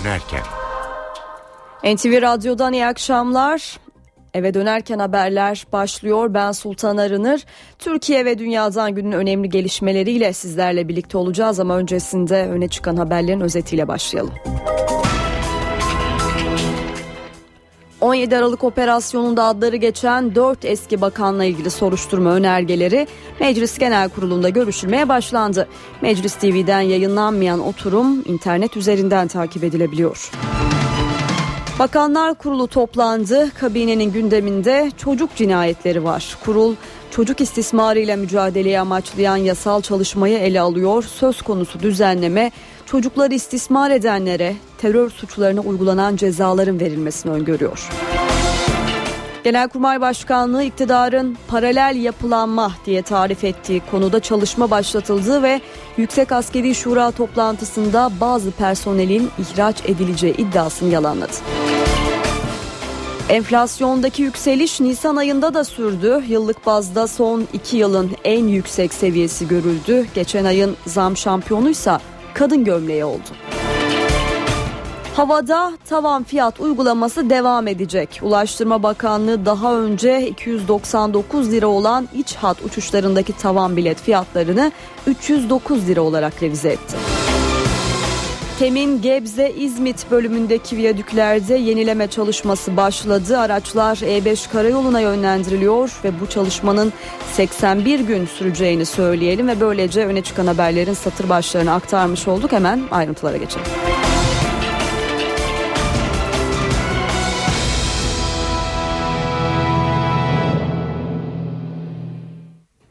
dönerken. NTV Radyo'dan iyi akşamlar. Eve dönerken haberler başlıyor. Ben Sultan Arınır. Türkiye ve dünyadan günün önemli gelişmeleriyle sizlerle birlikte olacağız ama öncesinde öne çıkan haberlerin özetiyle başlayalım. 17 Aralık operasyonunda adları geçen 4 eski bakanla ilgili soruşturma önergeleri Meclis Genel Kurulu'nda görüşülmeye başlandı. Meclis TV'den yayınlanmayan oturum internet üzerinden takip edilebiliyor. Bakanlar Kurulu toplandı. Kabinenin gündeminde çocuk cinayetleri var. Kurul çocuk istismarıyla mücadeleyi amaçlayan yasal çalışmayı ele alıyor. Söz konusu düzenleme çocukları istismar edenlere terör suçlarına uygulanan cezaların verilmesini öngörüyor. Genelkurmay Başkanlığı iktidarın paralel yapılanma diye tarif ettiği konuda çalışma başlatıldı ve Yüksek Askeri Şura toplantısında bazı personelin ihraç edileceği iddiasını yalanladı. Enflasyondaki yükseliş Nisan ayında da sürdü. Yıllık bazda son iki yılın en yüksek seviyesi görüldü. Geçen ayın zam şampiyonuysa kadın gömleği oldu. Havada tavan fiyat uygulaması devam edecek. Ulaştırma Bakanlığı daha önce 299 lira olan iç hat uçuşlarındaki tavan bilet fiyatlarını 309 lira olarak revize etti. Temin Gebze İzmit bölümündeki viyadüklerde yenileme çalışması başladı. Araçlar E5 karayoluna yönlendiriliyor ve bu çalışmanın 81 gün süreceğini söyleyelim ve böylece öne çıkan haberlerin satır başlarını aktarmış olduk. Hemen ayrıntılara geçelim.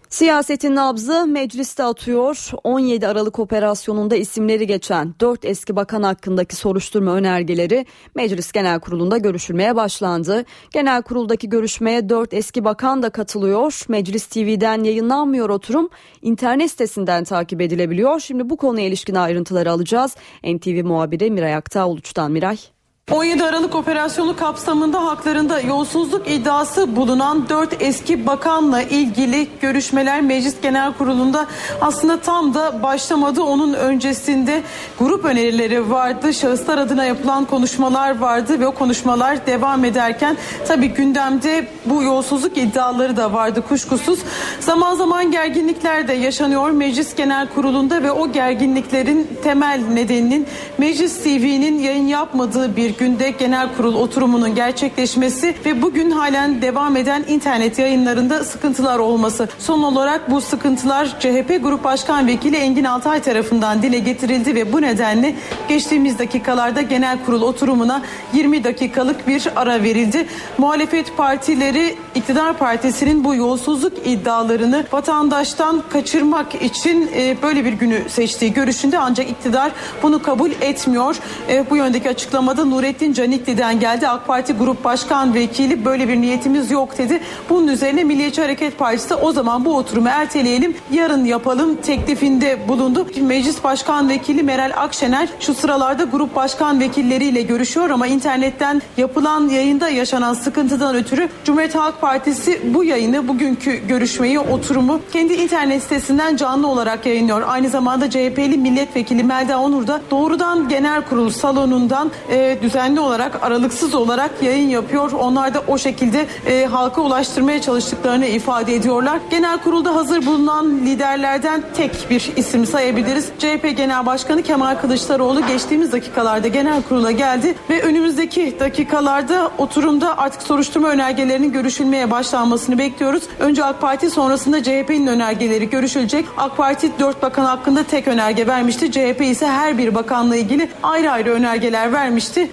Siyasetin nabzı mecliste atıyor. 17 Aralık operasyonunda isimleri geçen 4 eski bakan hakkındaki soruşturma önergeleri Meclis Genel Kurulu'nda görüşülmeye başlandı. Genel Kurul'daki görüşmeye 4 eski bakan da katılıyor. Meclis TV'den yayınlanmıyor oturum. internet sitesinden takip edilebiliyor. Şimdi bu konuya ilişkin ayrıntıları alacağız. NTV muhabiri Miray Aktağ Miray. 17 Aralık operasyonu kapsamında haklarında yolsuzluk iddiası bulunan 4 eski bakanla ilgili görüşmeler Meclis Genel Kurulu'nda aslında tam da başlamadı. Onun öncesinde grup önerileri vardı. Şahıslar adına yapılan konuşmalar vardı ve o konuşmalar devam ederken tabii gündemde bu yolsuzluk iddiaları da vardı kuşkusuz. Zaman zaman gerginlikler de yaşanıyor Meclis Genel Kurulu'nda ve o gerginliklerin temel nedeninin Meclis TV'nin yayın yapmadığı bir günde genel kurul oturumunun gerçekleşmesi ve bugün halen devam eden internet yayınlarında sıkıntılar olması. Son olarak bu sıkıntılar CHP Grup Başkan Vekili Engin Altay tarafından dile getirildi ve bu nedenle geçtiğimiz dakikalarda genel kurul oturumuna 20 dakikalık bir ara verildi. Muhalefet partileri iktidar partisinin bu yolsuzluk iddialarını vatandaştan kaçırmak için e, böyle bir günü seçtiği görüşünde ancak iktidar bunu kabul etmiyor. E, bu yöndeki açıklamada Nuri Nurettin Canikli'den geldi. AK Parti Grup Başkan Vekili böyle bir niyetimiz yok dedi. Bunun üzerine Milliyetçi Hareket Partisi o zaman bu oturumu erteleyelim yarın yapalım teklifinde bulundu. Meclis Başkan Vekili Meral Akşener şu sıralarda grup başkan vekilleriyle görüşüyor ama internetten yapılan yayında yaşanan sıkıntıdan ötürü Cumhuriyet Halk Partisi bu yayını bugünkü görüşmeyi oturumu kendi internet sitesinden canlı olarak yayınlıyor. Aynı zamanda CHP'li milletvekili Melda Onur da doğrudan genel kurul salonundan e, düzen düzenli olarak aralıksız olarak yayın yapıyor. Onlar da o şekilde e, halka ulaştırmaya çalıştıklarını ifade ediyorlar. Genel kurulda hazır bulunan liderlerden tek bir isim sayabiliriz. CHP Genel Başkanı Kemal Kılıçdaroğlu geçtiğimiz dakikalarda genel kurula geldi ve önümüzdeki dakikalarda oturumda artık soruşturma önergelerinin görüşülmeye başlanmasını bekliyoruz. Önce AK Parti sonrasında CHP'nin önergeleri görüşülecek. AK Parti 4 bakan hakkında tek önerge vermişti. CHP ise her bir bakanla ilgili ayrı ayrı önergeler vermişti.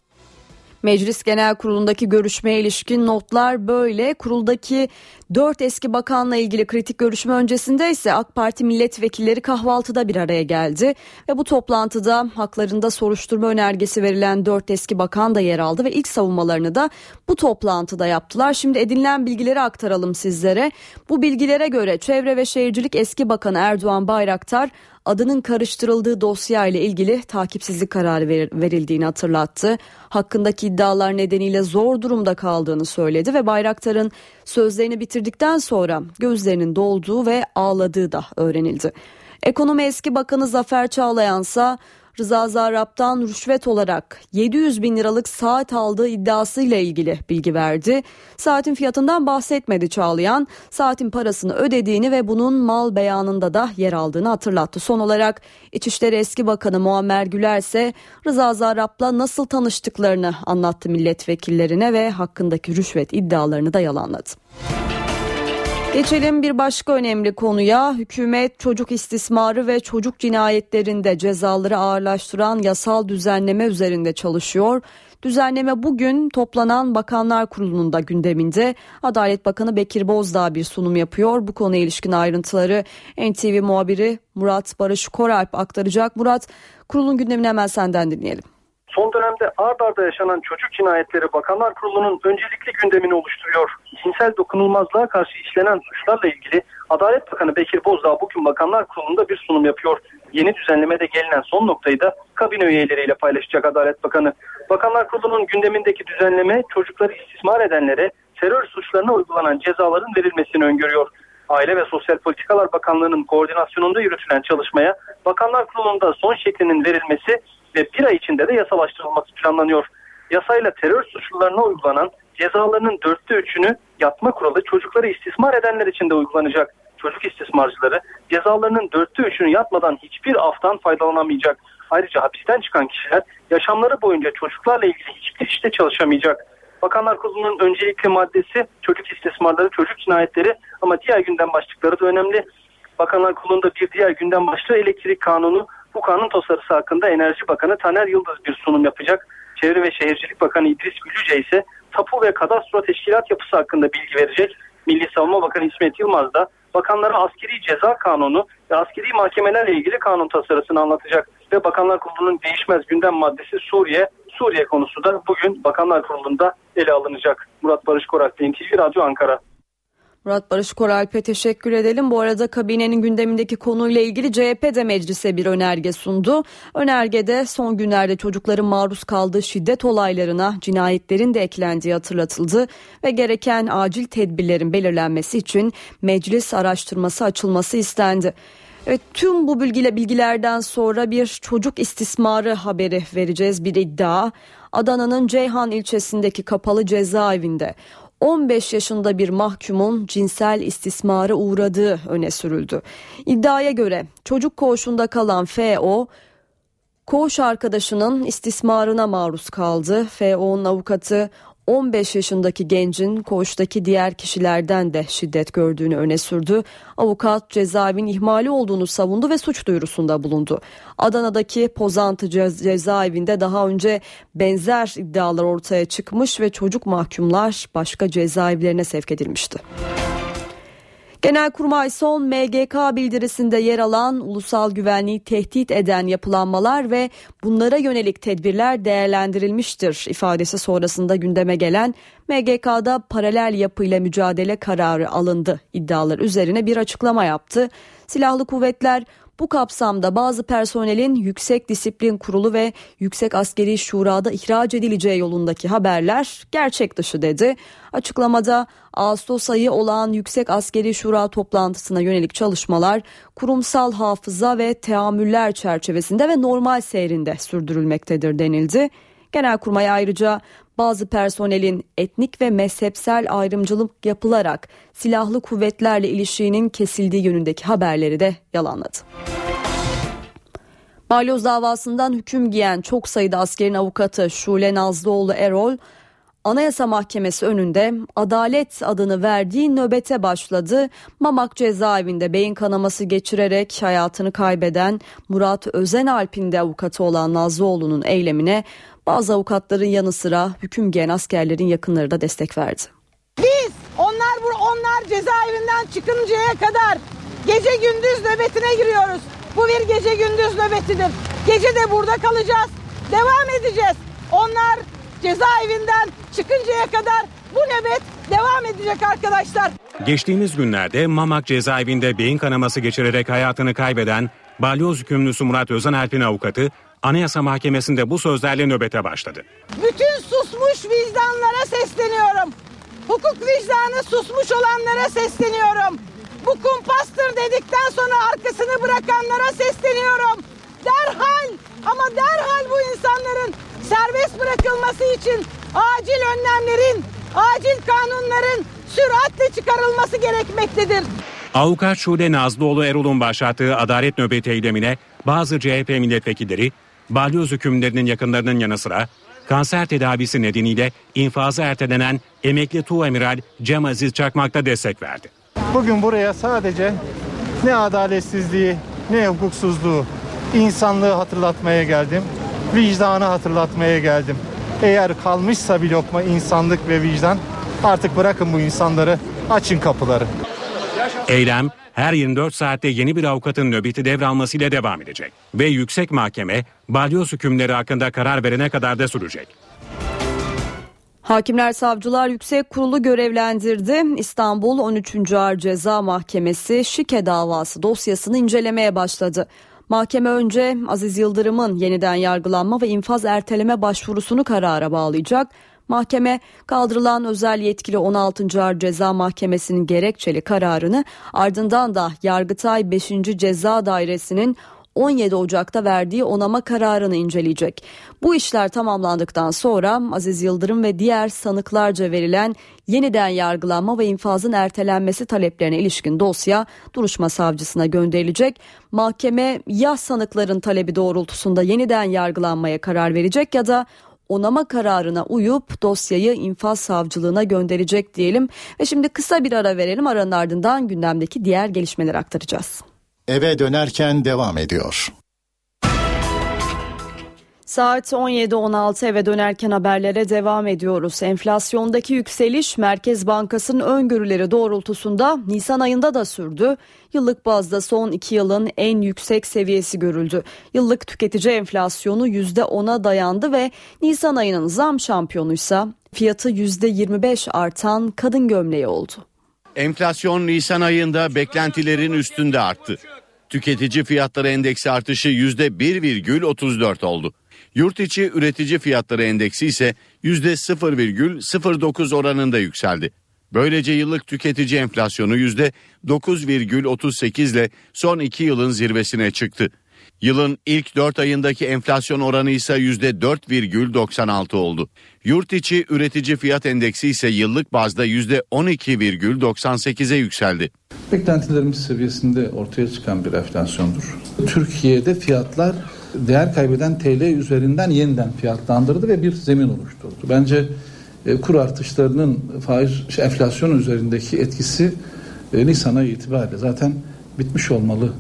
Meclis Genel Kurulu'ndaki görüşmeye ilişkin notlar böyle. Kuruldaki dört eski bakanla ilgili kritik görüşme öncesinde ise AK Parti milletvekilleri kahvaltıda bir araya geldi. Ve bu toplantıda haklarında soruşturma önergesi verilen dört eski bakan da yer aldı ve ilk savunmalarını da bu toplantıda yaptılar. Şimdi edinilen bilgileri aktaralım sizlere. Bu bilgilere göre Çevre ve Şehircilik eski bakanı Erdoğan Bayraktar adının karıştırıldığı dosya ile ilgili takipsizlik kararı verildiğini hatırlattı. Hakkındaki iddialar nedeniyle zor durumda kaldığını söyledi ve Bayraktar'ın sözlerini bitirdikten sonra gözlerinin dolduğu ve ağladığı da öğrenildi. Ekonomi eski bakanı Zafer Çağlayan ise Rıza Zarrab'dan rüşvet olarak 700 bin liralık saat aldığı iddiasıyla ilgili bilgi verdi. Saatin fiyatından bahsetmedi Çağlayan. Saatin parasını ödediğini ve bunun mal beyanında da yer aldığını hatırlattı. Son olarak İçişleri Eski Bakanı Muammer Güler ise Rıza Zarrab'la nasıl tanıştıklarını anlattı milletvekillerine ve hakkındaki rüşvet iddialarını da yalanladı. Geçelim bir başka önemli konuya. Hükümet çocuk istismarı ve çocuk cinayetlerinde cezaları ağırlaştıran yasal düzenleme üzerinde çalışıyor. Düzenleme bugün toplanan Bakanlar Kurulu'nun da gündeminde. Adalet Bakanı Bekir Bozdağ bir sunum yapıyor. Bu konuya ilişkin ayrıntıları NTV muhabiri Murat Barış Koralp aktaracak. Murat, kurulun gündemini hemen senden dinleyelim. Son dönemde ard arda yaşanan çocuk cinayetleri Bakanlar Kurulu'nun öncelikli gündemini oluşturuyor. Cinsel dokunulmazlığa karşı işlenen suçlarla ilgili Adalet Bakanı Bekir Bozdağ bugün Bakanlar Kurulu'nda bir sunum yapıyor. Yeni düzenlemede gelinen son noktayı da kabine üyeleriyle paylaşacak Adalet Bakanı. Bakanlar Kurulu'nun gündemindeki düzenleme çocukları istismar edenlere terör suçlarına uygulanan cezaların verilmesini öngörüyor. Aile ve Sosyal Politikalar Bakanlığı'nın koordinasyonunda yürütülen çalışmaya Bakanlar Kurulu'nda son şeklinin verilmesi ve bir ay içinde de yasalaştırılması planlanıyor. Yasayla terör suçlularına uygulanan cezalarının dörtte üçünü yatma kuralı çocukları istismar edenler için de uygulanacak. Çocuk istismarcıları cezalarının dörtte üçünü yatmadan hiçbir aftan faydalanamayacak. Ayrıca hapisten çıkan kişiler yaşamları boyunca çocuklarla ilgili hiçbir işte çalışamayacak. Bakanlar Kurulu'nun öncelikli maddesi çocuk istismarları, çocuk cinayetleri ama diğer gündem başlıkları da önemli. Bakanlar Kurulu'nda bir diğer gündem başlığı elektrik kanunu. Bu kanun tasarısı hakkında Enerji Bakanı Taner Yıldız bir sunum yapacak. Çevre ve Şehircilik Bakanı İdris Gülüce ise tapu ve kadastro teşkilat yapısı hakkında bilgi verecek. Milli Savunma Bakanı İsmet Yılmaz da bakanlara askeri ceza kanunu ve askeri mahkemelerle ilgili kanun tasarısını anlatacak. Ve Bakanlar Kurulu'nun değişmez gündem maddesi Suriye. Suriye konusu da bugün Bakanlar Kurulu'nda ele alınacak. Murat Barış Korak, NTV Radyo Ankara. Murat Barış Koralp'e teşekkür edelim. Bu arada kabinenin gündemindeki konuyla ilgili CHP de meclise bir önerge sundu. Önergede son günlerde çocukların maruz kaldığı şiddet olaylarına cinayetlerin de eklendiği hatırlatıldı ve gereken acil tedbirlerin belirlenmesi için meclis araştırması açılması istendi. Evet, tüm bu bilgiyle bilgilerden sonra bir çocuk istismarı haberi vereceğiz bir iddia. Adana'nın Ceyhan ilçesindeki kapalı cezaevinde 15 yaşında bir mahkumun cinsel istismara uğradığı öne sürüldü. İddiaya göre çocuk koğuşunda kalan FO koğuş arkadaşının istismarına maruz kaldı. FO'nun avukatı 15 yaşındaki gencin koğuştaki diğer kişilerden de şiddet gördüğünü öne sürdü. Avukat cezaevin ihmali olduğunu savundu ve suç duyurusunda bulundu. Adana'daki Pozantı cezaevinde daha önce benzer iddialar ortaya çıkmış ve çocuk mahkumlar başka cezaevlerine sevk edilmişti. Genelkurmay son MGK bildirisinde yer alan ulusal güvenliği tehdit eden yapılanmalar ve bunlara yönelik tedbirler değerlendirilmiştir ifadesi sonrasında gündeme gelen MGK'da paralel yapıyla mücadele kararı alındı iddialar üzerine bir açıklama yaptı. Silahlı kuvvetler bu kapsamda bazı personelin Yüksek Disiplin Kurulu ve Yüksek Askeri Şura'da ihraç edileceği yolundaki haberler gerçek dışı dedi. Açıklamada Ağustos ayı olan Yüksek Askeri Şura toplantısına yönelik çalışmalar kurumsal hafıza ve teamüller çerçevesinde ve normal seyrinde sürdürülmektedir denildi. Genelkurmay ayrıca bazı personelin etnik ve mezhepsel ayrımcılık yapılarak silahlı kuvvetlerle ilişiğinin kesildiği yönündeki haberleri de yalanladı. Balyoz davasından hüküm giyen çok sayıda askerin avukatı Şule Nazlıoğlu Erol Anayasa Mahkemesi önünde adalet adını verdiği nöbete başladı. Mamak cezaevinde beyin kanaması geçirerek hayatını kaybeden Murat Özenalp'in de avukatı olan Nazlıoğlu'nun eylemine bazı avukatların yanı sıra hüküm giyen askerlerin yakınları da destek verdi. Biz onlar bu onlar cezaevinden çıkıncaya kadar gece gündüz nöbetine giriyoruz. Bu bir gece gündüz nöbetidir. Gece de burada kalacağız. Devam edeceğiz. Onlar cezaevinden çıkıncaya kadar bu nöbet devam edecek arkadaşlar. Geçtiğimiz günlerde Mamak cezaevinde beyin kanaması geçirerek hayatını kaybeden balyoz hükümlüsü Murat Özenalp'in avukatı Anayasa Mahkemesi'nde bu sözlerle nöbete başladı. Bütün susmuş vicdanlara sesleniyorum. Hukuk vicdanı susmuş olanlara sesleniyorum. Bu kumpastır dedikten sonra arkasını bırakanlara sesleniyorum. Derhal Ama derhal bu insanların serbest bırakılması için acil önlemlerin, acil kanunların süratle çıkarılması gerekmektedir. Avukat Şule Nazlıoğlu Erol'un başlattığı adalet nöbeti eylemine bazı CHP milletvekilleri balyoz hükümlerinin yakınlarının yanı sıra kanser tedavisi nedeniyle infazı ertelenen emekli Tuğemiral Cem Aziz Çakmak'ta destek verdi. Bugün buraya sadece ne adaletsizliği ne hukuksuzluğu insanlığı hatırlatmaya geldim. Vicdanı hatırlatmaya geldim. Eğer kalmışsa bir lokma insanlık ve vicdan artık bırakın bu insanları açın kapıları. Eylem her 24 saatte yeni bir avukatın nöbeti devralmasıyla devam edecek. Ve yüksek mahkeme balyoz hükümleri hakkında karar verene kadar da sürecek. Hakimler Savcılar Yüksek Kurulu görevlendirdi. İstanbul 13. Ağır Ceza Mahkemesi şike davası dosyasını incelemeye başladı. Mahkeme önce Aziz Yıldırım'ın yeniden yargılanma ve infaz erteleme başvurusunu karara bağlayacak. Mahkeme kaldırılan özel yetkili 16. Ağır Ceza Mahkemesi'nin gerekçeli kararını ardından da Yargıtay 5. Ceza Dairesi'nin 17 Ocak'ta verdiği onama kararını inceleyecek. Bu işler tamamlandıktan sonra Aziz Yıldırım ve diğer sanıklarca verilen yeniden yargılanma ve infazın ertelenmesi taleplerine ilişkin dosya duruşma savcısına gönderilecek. Mahkeme ya sanıkların talebi doğrultusunda yeniden yargılanmaya karar verecek ya da onama kararına uyup dosyayı infaz savcılığına gönderecek diyelim. Ve şimdi kısa bir ara verelim aranın ardından gündemdeki diğer gelişmeleri aktaracağız. Eve dönerken devam ediyor. Saat 17.16 eve dönerken haberlere devam ediyoruz. Enflasyondaki yükseliş Merkez Bankası'nın öngörüleri doğrultusunda Nisan ayında da sürdü. Yıllık bazda son iki yılın en yüksek seviyesi görüldü. Yıllık tüketici enflasyonu %10'a dayandı ve Nisan ayının zam şampiyonuysa fiyatı %25 artan kadın gömleği oldu. Enflasyon Nisan ayında beklentilerin üstünde arttı. Tüketici fiyatları endeksi artışı %1,34 oldu. Yurt içi üretici fiyatları endeksi ise %0,09 oranında yükseldi. Böylece yıllık tüketici enflasyonu %9,38 ile son iki yılın zirvesine çıktı. Yılın ilk 4 ayındaki enflasyon oranı ise %4,96 oldu. Yurt içi üretici fiyat endeksi ise yıllık bazda %12,98'e yükseldi. Beklentilerimiz seviyesinde ortaya çıkan bir enflasyondur. Türkiye'de fiyatlar değer kaybeden TL üzerinden yeniden fiyatlandırdı ve bir zemin oluşturdu. Bence e, kur artışlarının faiz şey, enflasyon üzerindeki etkisi e, Nisan ayı itibariyle zaten bitmiş olmalı.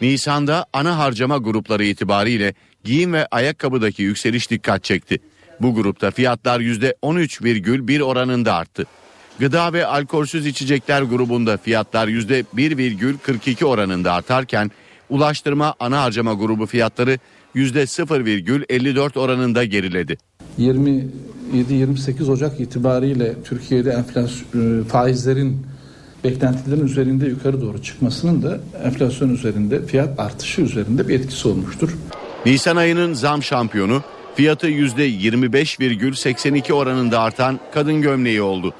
Nisan'da ana harcama grupları itibariyle giyim ve ayakkabıdaki yükseliş dikkat çekti. Bu grupta fiyatlar %13,1 oranında arttı. Gıda ve alkolsüz içecekler grubunda fiyatlar %1,42 oranında artarken ulaştırma ana harcama grubu fiyatları %0,54 oranında geriledi. 27-28 Ocak itibariyle Türkiye'de enflasyon e, faizlerin beklentilerin üzerinde yukarı doğru çıkmasının da enflasyon üzerinde fiyat artışı üzerinde bir etkisi olmuştur. Nisan ayının zam şampiyonu fiyatı %25,82 oranında artan kadın gömleği oldu.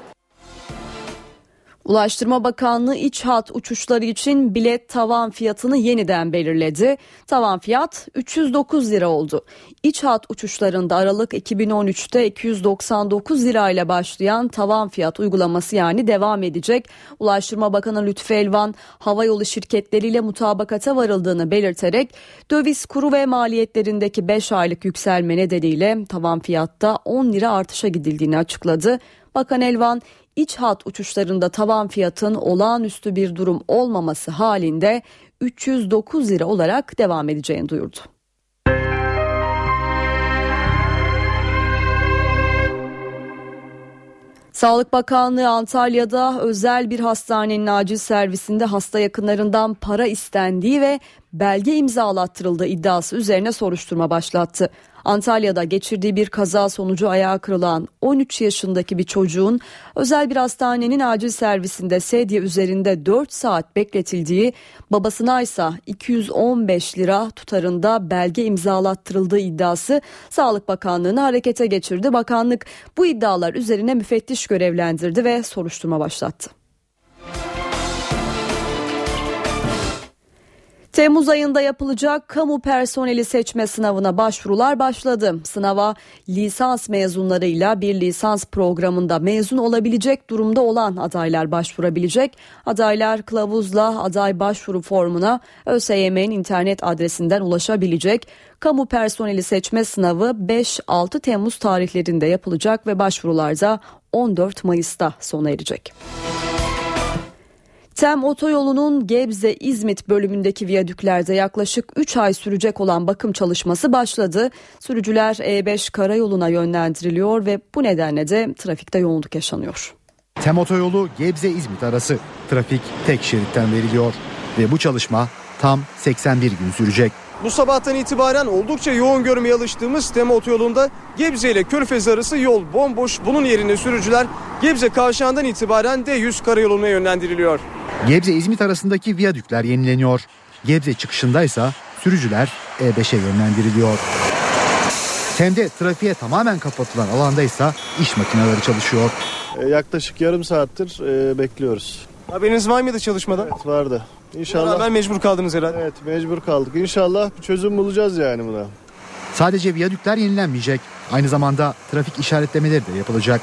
Ulaştırma Bakanlığı iç hat uçuşları için bilet tavan fiyatını yeniden belirledi. Tavan fiyat 309 lira oldu. İç hat uçuşlarında Aralık 2013'te 299 lira ile başlayan tavan fiyat uygulaması yani devam edecek. Ulaştırma Bakanı Lütfü Elvan havayolu şirketleriyle mutabakata varıldığını belirterek döviz kuru ve maliyetlerindeki 5 aylık yükselme nedeniyle tavan fiyatta 10 lira artışa gidildiğini açıkladı. Bakan Elvan iç hat uçuşlarında tavan fiyatın olağanüstü bir durum olmaması halinde 309 lira olarak devam edeceğini duyurdu. Sağlık Bakanlığı Antalya'da özel bir hastanenin acil servisinde hasta yakınlarından para istendiği ve belge imzalattırıldığı iddiası üzerine soruşturma başlattı. Antalya'da geçirdiği bir kaza sonucu ayağı kırılan 13 yaşındaki bir çocuğun özel bir hastanenin acil servisinde sedye üzerinde 4 saat bekletildiği, babasına ise 215 lira tutarında belge imzalattırıldığı iddiası Sağlık Bakanlığı'nı harekete geçirdi. Bakanlık bu iddialar üzerine müfettiş görevlendirdi ve soruşturma başlattı. Temmuz ayında yapılacak kamu personeli seçme sınavına başvurular başladı. Sınava lisans mezunlarıyla bir lisans programında mezun olabilecek durumda olan adaylar başvurabilecek. Adaylar kılavuzla aday başvuru formuna ÖSYM'nin internet adresinden ulaşabilecek. Kamu personeli seçme sınavı 5-6 Temmuz tarihlerinde yapılacak ve başvurularda 14 Mayıs'ta sona erecek. Tem otoyolunun Gebze-İzmit bölümündeki viyadüklerde yaklaşık 3 ay sürecek olan bakım çalışması başladı. Sürücüler E5 karayoluna yönlendiriliyor ve bu nedenle de trafikte yoğunluk yaşanıyor. Tem otoyolu Gebze-İzmit arası trafik tek şeritten veriliyor ve bu çalışma tam 81 gün sürecek. Bu sabahtan itibaren oldukça yoğun görmeye alıştığımız Tema otoyolunda Gebze ile Körfez arası yol bomboş. Bunun yerine sürücüler Gebze kavşağından itibaren D100 karayoluna yönlendiriliyor. Gebze-İzmit arasındaki viyadükler yenileniyor. Gebze çıkışındaysa sürücüler E5'e yönlendiriliyor. Tem'de trafiğe tamamen kapatılan alanda ise iş makineleri çalışıyor. E, yaklaşık yarım saattir e, bekliyoruz. Haberiniz var mıydı çalışmadan? Evet vardı. İnşallah. Ben mecbur kaldınız herhalde. Evet mecbur kaldık. İnşallah bir çözüm bulacağız yani buna. Sadece viyadükler yenilenmeyecek. Aynı zamanda trafik işaretlemeleri de yapılacak.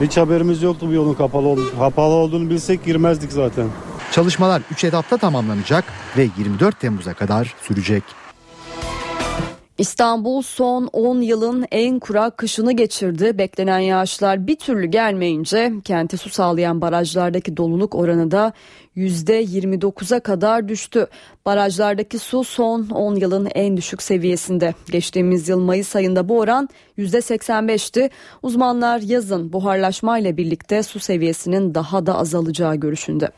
Hiç haberimiz yoktu bu yolun kapalı, ol- kapalı olduğunu bilsek girmezdik zaten. Çalışmalar 3 etapta tamamlanacak ve 24 Temmuz'a kadar sürecek. İstanbul son 10 yılın en kurak kışını geçirdi. Beklenen yağışlar bir türlü gelmeyince kente su sağlayan barajlardaki doluluk oranı da %29'a kadar düştü. Barajlardaki su son 10 yılın en düşük seviyesinde. Geçtiğimiz yıl Mayıs ayında bu oran %85'ti. Uzmanlar yazın buharlaşmayla birlikte su seviyesinin daha da azalacağı görüşünde.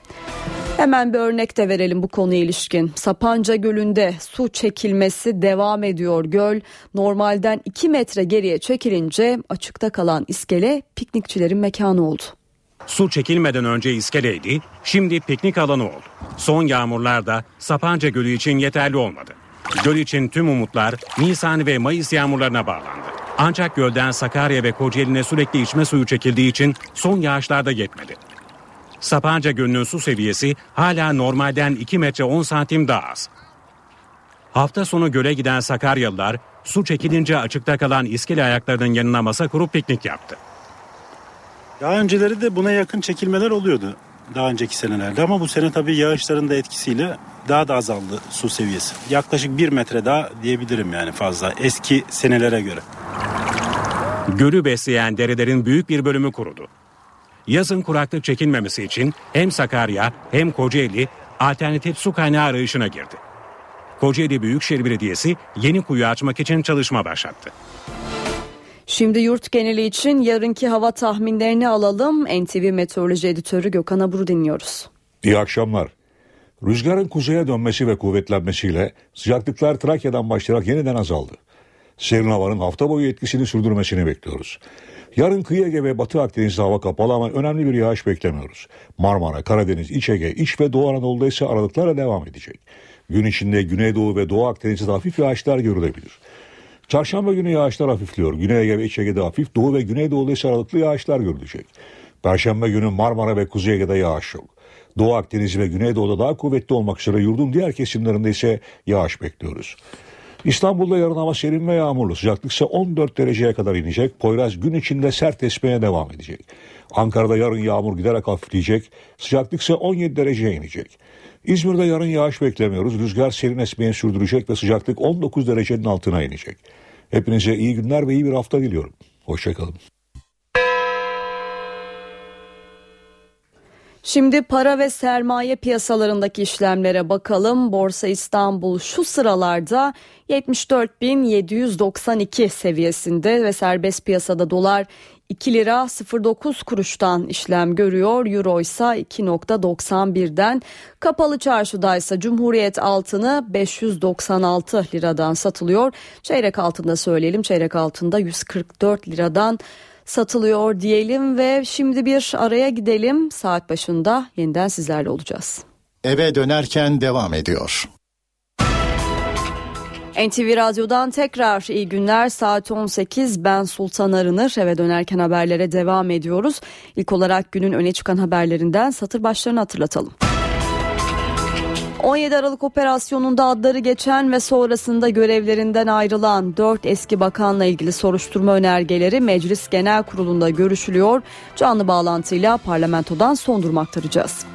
Hemen bir örnek de verelim bu konuya ilişkin. Sapanca Gölü'nde su çekilmesi devam ediyor. Göl normalden 2 metre geriye çekilince açıkta kalan iskele piknikçilerin mekanı oldu. Su çekilmeden önce iskeleydi, şimdi piknik alanı oldu. Son yağmurlar da Sapanca Gölü için yeterli olmadı. Göl için tüm umutlar Nisan ve Mayıs yağmurlarına bağlandı. Ancak gölden Sakarya ve Kocaeli'ne sürekli içme suyu çekildiği için son yağışlarda yetmedi. Sapanca Gölü'nün su seviyesi hala normalden 2 metre 10 santim daha az. Hafta sonu göle giden Sakaryalılar su çekilince açıkta kalan iskele ayaklarının yanına masa kurup piknik yaptı. Daha önceleri de buna yakın çekilmeler oluyordu daha önceki senelerde ama bu sene tabii yağışların da etkisiyle daha da azaldı su seviyesi. Yaklaşık bir metre daha diyebilirim yani fazla eski senelere göre. Gölü besleyen derelerin büyük bir bölümü kurudu. Yazın kuraklık çekilmemesi için hem Sakarya hem Kocaeli alternatif su kaynağı arayışına girdi. Kocaeli Büyükşehir Belediyesi yeni kuyu açmak için çalışma başlattı. Şimdi yurt geneli için yarınki hava tahminlerini alalım. NTV Meteoroloji Editörü Gökhan Abur'u dinliyoruz. İyi akşamlar. Rüzgarın kuzeye dönmesi ve kuvvetlenmesiyle sıcaklıklar Trakya'dan başlayarak yeniden azaldı. Serin havanın hafta boyu etkisini sürdürmesini bekliyoruz. Yarın kıyı Ege ve Batı Akdeniz'de hava kapalı ama önemli bir yağış beklemiyoruz. Marmara, Karadeniz, İç Ege, İç ve Doğu Anadolu'da ise aralıklarla devam edecek. Gün içinde Güneydoğu ve Doğu Akdeniz'de hafif yağışlar görülebilir. Çarşamba günü yağışlar hafifliyor. Güney Ege ve İç Ege'de hafif, Doğu ve Güneydoğu'da ise aralıklı yağışlar görülecek. Perşembe günü Marmara ve Kuzey Ege'de yağış yok. Doğu Akdeniz ve Güneydoğu'da daha kuvvetli olmak üzere yurdun diğer kesimlerinde ise yağış bekliyoruz. İstanbul'da yarın hava serin ve yağmurlu. Sıcaklık ise 14 dereceye kadar inecek. Poyraz gün içinde sert esmeye devam edecek. Ankara'da yarın yağmur giderek hafifleyecek. Sıcaklık ise 17 dereceye inecek. İzmir'de yarın yağış beklemiyoruz. Rüzgar serin esmeye sürdürecek ve sıcaklık 19 derecenin altına inecek. Hepinize iyi günler ve iyi bir hafta diliyorum. Hoşçakalın. Şimdi para ve sermaye piyasalarındaki işlemlere bakalım. Borsa İstanbul şu sıralarda 74.792 seviyesinde ve serbest piyasada dolar 2 lira 09 kuruştan işlem görüyor. Euro ise 2.91'den. Kapalı çarşıda ise Cumhuriyet altını 596 liradan satılıyor. Çeyrek altında söyleyelim. Çeyrek altında 144 liradan satılıyor diyelim ve şimdi bir araya gidelim. Saat başında yeniden sizlerle olacağız. Eve dönerken devam ediyor. NTV Radyo'dan tekrar iyi günler. Saat 18 ben Sultan Arınır. Eve dönerken haberlere devam ediyoruz. İlk olarak günün öne çıkan haberlerinden satır başlarını hatırlatalım. 17 Aralık operasyonunda adları geçen ve sonrasında görevlerinden ayrılan 4 eski bakanla ilgili soruşturma önergeleri Meclis Genel Kurulu'nda görüşülüyor. Canlı bağlantıyla parlamentodan son durum aktaracağız.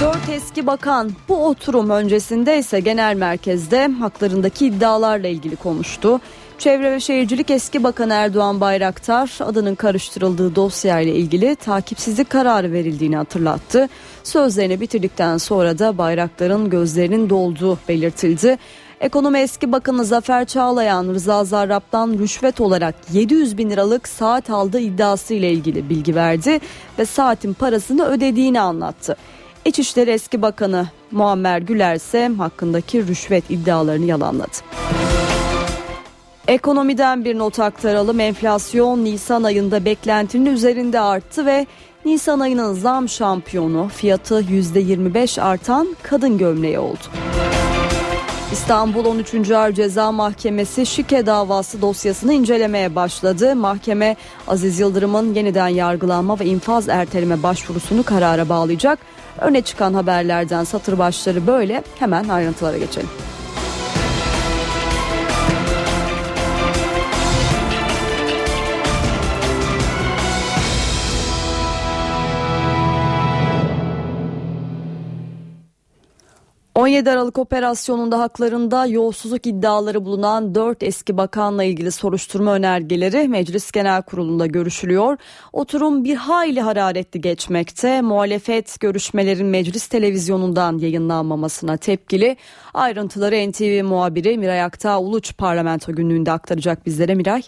Dört eski bakan bu oturum öncesinde ise genel merkezde haklarındaki iddialarla ilgili konuştu. Çevre ve Şehircilik eski bakan Erdoğan Bayraktar adının karıştırıldığı dosya ile ilgili takipsizlik kararı verildiğini hatırlattı. Sözlerini bitirdikten sonra da Bayraktar'ın gözlerinin dolduğu belirtildi. Ekonomi eski bakanı Zafer Çağlayan Rıza Zarrab'dan rüşvet olarak 700 bin liralık saat aldığı iddiası ile ilgili bilgi verdi ve saatin parasını ödediğini anlattı. İçişleri eski bakanı Muammer Güler ise hakkındaki rüşvet iddialarını yalanladı. Ekonomiden bir not aktaralım. Enflasyon Nisan ayında beklentinin üzerinde arttı ve Nisan ayının zam şampiyonu fiyatı %25 artan kadın gömleği oldu. İstanbul 13. Ağır Ceza Mahkemesi şike davası dosyasını incelemeye başladı. Mahkeme Aziz Yıldırım'ın yeniden yargılanma ve infaz erteleme başvurusunu karara bağlayacak. Öne çıkan haberlerden satır başları böyle. Hemen ayrıntılara geçelim. 17 Aralık operasyonunda haklarında yolsuzluk iddiaları bulunan 4 eski bakanla ilgili soruşturma önergeleri Meclis Genel Kurulu'nda görüşülüyor. Oturum bir hayli hararetli geçmekte. Muhalefet görüşmelerin meclis televizyonundan yayınlanmamasına tepkili. Ayrıntıları NTV muhabiri Miray Aktağ Uluç parlamento günlüğünde aktaracak bizlere Miray.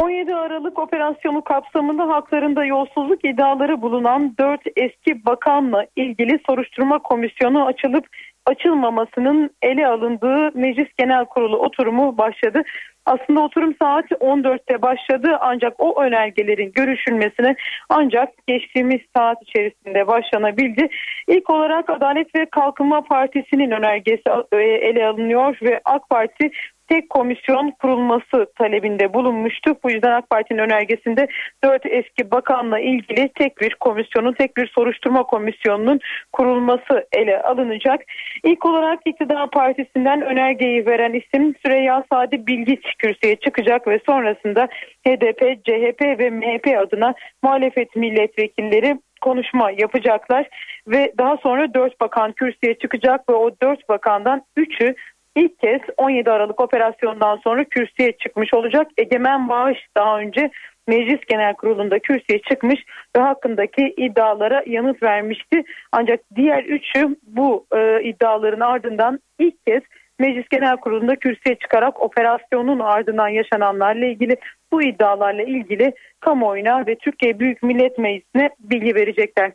17 Aralık operasyonu kapsamında haklarında yolsuzluk iddiaları bulunan 4 eski bakanla ilgili soruşturma komisyonu açılıp açılmamasının ele alındığı Meclis Genel Kurulu oturumu başladı. Aslında oturum saat 14'te başladı ancak o önergelerin görüşülmesine ancak geçtiğimiz saat içerisinde başlanabildi. İlk olarak Adalet ve Kalkınma Partisi'nin önergesi e, ele alınıyor ve AK Parti tek komisyon kurulması talebinde bulunmuştu. Bu yüzden AK Parti'nin önergesinde dört eski bakanla ilgili tek bir komisyonun, tek bir soruşturma komisyonunun kurulması ele alınacak. İlk olarak İktidar Partisi'nden önergeyi veren isim Süreyya Sadi Bilgiç kürsüye çıkacak ve sonrasında HDP, CHP ve MHP adına muhalefet milletvekilleri konuşma yapacaklar ve daha sonra dört bakan kürsüye çıkacak ve o dört bakandan üçü ilk kez 17 Aralık operasyondan sonra kürsüye çıkmış olacak. Egemen Bağış daha önce Meclis Genel Kurulu'nda kürsüye çıkmış ve hakkındaki iddialara yanıt vermişti. Ancak diğer üçü bu e, iddiaların ardından ilk kez Meclis Genel Kurulu'nda kürsüye çıkarak operasyonun ardından yaşananlarla ilgili bu iddialarla ilgili kamuoyuna ve Türkiye Büyük Millet Meclisi'ne bilgi verecekler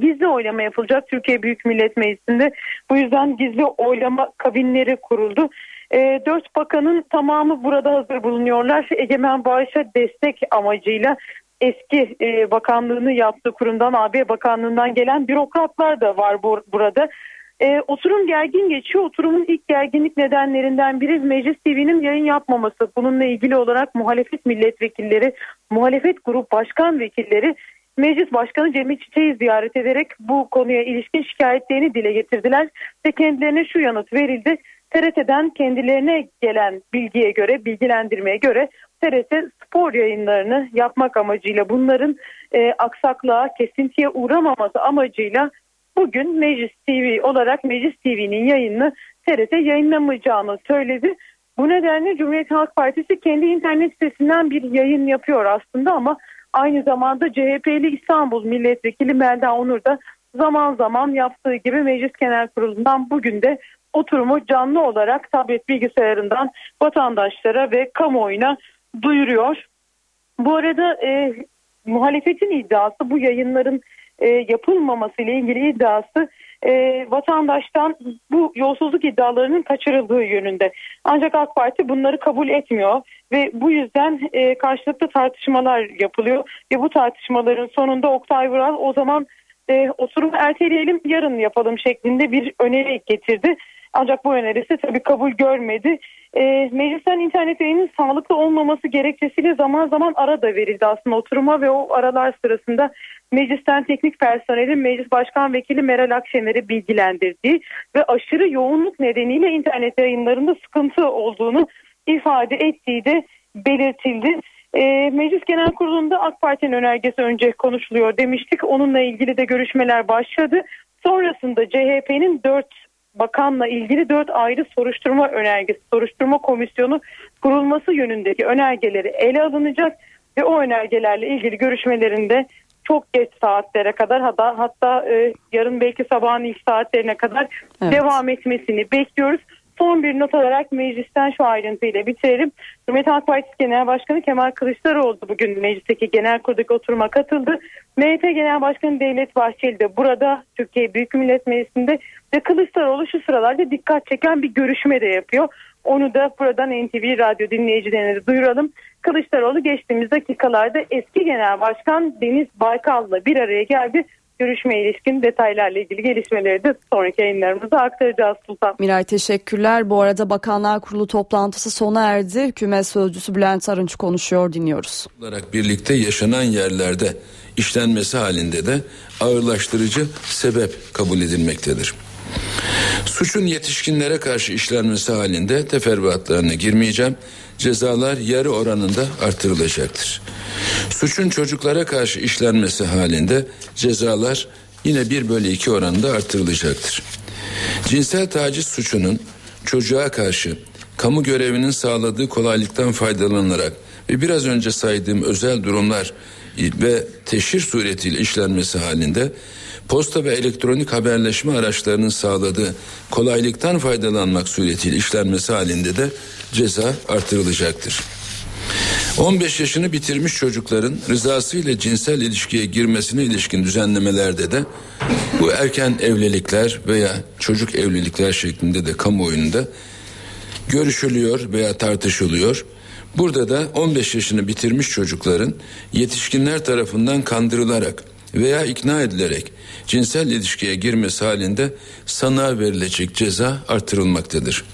gizli oylama yapılacak Türkiye Büyük Millet Meclisi'nde. Bu yüzden gizli oylama kabinleri kuruldu. E, dört bakanın tamamı burada hazır bulunuyorlar. Egemen Bağış'a destek amacıyla eski e, bakanlığını yaptığı kurumdan AB Bakanlığından gelen bürokratlar da var bu, burada. E, oturum gergin geçiyor. Oturumun ilk gerginlik nedenlerinden biri Meclis TV'nin yayın yapmaması. Bununla ilgili olarak muhalefet milletvekilleri, muhalefet grup başkan vekilleri Meclis Başkanı Cemil Çiçek'i ziyaret ederek bu konuya ilişkin şikayetlerini dile getirdiler ve kendilerine şu yanıt verildi. TRT'den kendilerine gelen bilgiye göre, bilgilendirmeye göre TRT spor yayınlarını yapmak amacıyla bunların e, aksaklığa, kesintiye uğramaması amacıyla bugün Meclis TV olarak Meclis TV'nin yayınını TRT yayınlamayacağını söyledi. Bu nedenle Cumhuriyet Halk Partisi kendi internet sitesinden bir yayın yapıyor aslında ama Aynı zamanda CHP'li İstanbul Milletvekili Melda Onur da zaman zaman yaptığı gibi Meclis Genel Kurulu'ndan bugün de oturumu canlı olarak tablet bilgisayarından vatandaşlara ve kamuoyuna duyuruyor. Bu arada e, muhalefetin iddiası bu yayınların e, yapılmaması ile ilgili iddiası e, vatandaştan bu yolsuzluk iddialarının kaçırıldığı yönünde. Ancak AK Parti bunları kabul etmiyor ve bu yüzden e, karşılıklı tartışmalar yapılıyor ve bu tartışmaların sonunda Oktay Vural o zaman e, oturumu erteleyelim yarın yapalım şeklinde bir öneri getirdi. Ancak bu önerisi tabii kabul görmedi. E, meclisten internet yayının sağlıklı olmaması gerekçesiyle zaman zaman ara da verildi aslında oturuma ve o aralar sırasında meclisten teknik personelin meclis başkan vekili Meral Akşener'i bilgilendirdiği ve aşırı yoğunluk nedeniyle internet yayınlarında sıkıntı olduğunu ifade ettiği de belirtildi. E, Meclis Genel Kurulu'nda AK Parti'nin önergesi önce konuşuluyor demiştik. Onunla ilgili de görüşmeler başladı. Sonrasında CHP'nin 4 bakanla ilgili 4 ayrı soruşturma önergesi, soruşturma komisyonu kurulması yönündeki önergeleri ele alınacak ve o önergelerle ilgili görüşmelerinde çok geç saatlere kadar hatta hatta e, yarın belki sabahın ilk saatlerine kadar evet. devam etmesini bekliyoruz. Son bir not olarak meclisten şu ayrıntıyla bitirelim. Cumhuriyet Halk Partisi Genel Başkanı Kemal Kılıçdaroğlu bugün meclisteki genel kurdaki oturuma katıldı. MHP Genel Başkanı Devlet Bahçeli de burada Türkiye Büyük Millet Meclisi'nde ve Kılıçdaroğlu şu sıralarda dikkat çeken bir görüşme de yapıyor. Onu da buradan NTV Radyo dinleyicilerine duyuralım. Kılıçdaroğlu geçtiğimiz dakikalarda eski Genel Başkan Deniz Baykal'la bir araya geldi görüşme ilişkin detaylarla ilgili gelişmeleri de sonraki yayınlarımıza aktaracağız Sultan. Miray teşekkürler. Bu arada Bakanlar Kurulu toplantısı sona erdi. Hükümet Sözcüsü Bülent Arınç konuşuyor dinliyoruz. Olarak birlikte yaşanan yerlerde işlenmesi halinde de ağırlaştırıcı sebep kabul edilmektedir. Suçun yetişkinlere karşı işlenmesi halinde teferruatlarına girmeyeceğim. Cezalar yarı oranında artırılacaktır. Suçun çocuklara karşı işlenmesi halinde cezalar yine 1 bölü 2 oranında artırılacaktır. Cinsel taciz suçunun çocuğa karşı kamu görevinin sağladığı kolaylıktan faydalanarak ve biraz önce saydığım özel durumlar ve teşhir suretiyle işlenmesi halinde posta ve elektronik haberleşme araçlarının sağladığı kolaylıktan faydalanmak suretiyle işlenmesi halinde de ceza artırılacaktır. 15 yaşını bitirmiş çocukların rızası ile cinsel ilişkiye girmesine ilişkin düzenlemelerde de bu erken evlilikler veya çocuk evlilikler şeklinde de kamuoyunda görüşülüyor veya tartışılıyor. Burada da 15 yaşını bitirmiş çocukların yetişkinler tarafından kandırılarak veya ikna edilerek cinsel ilişkiye girmesi halinde sanığa verilecek ceza artırılmaktadır.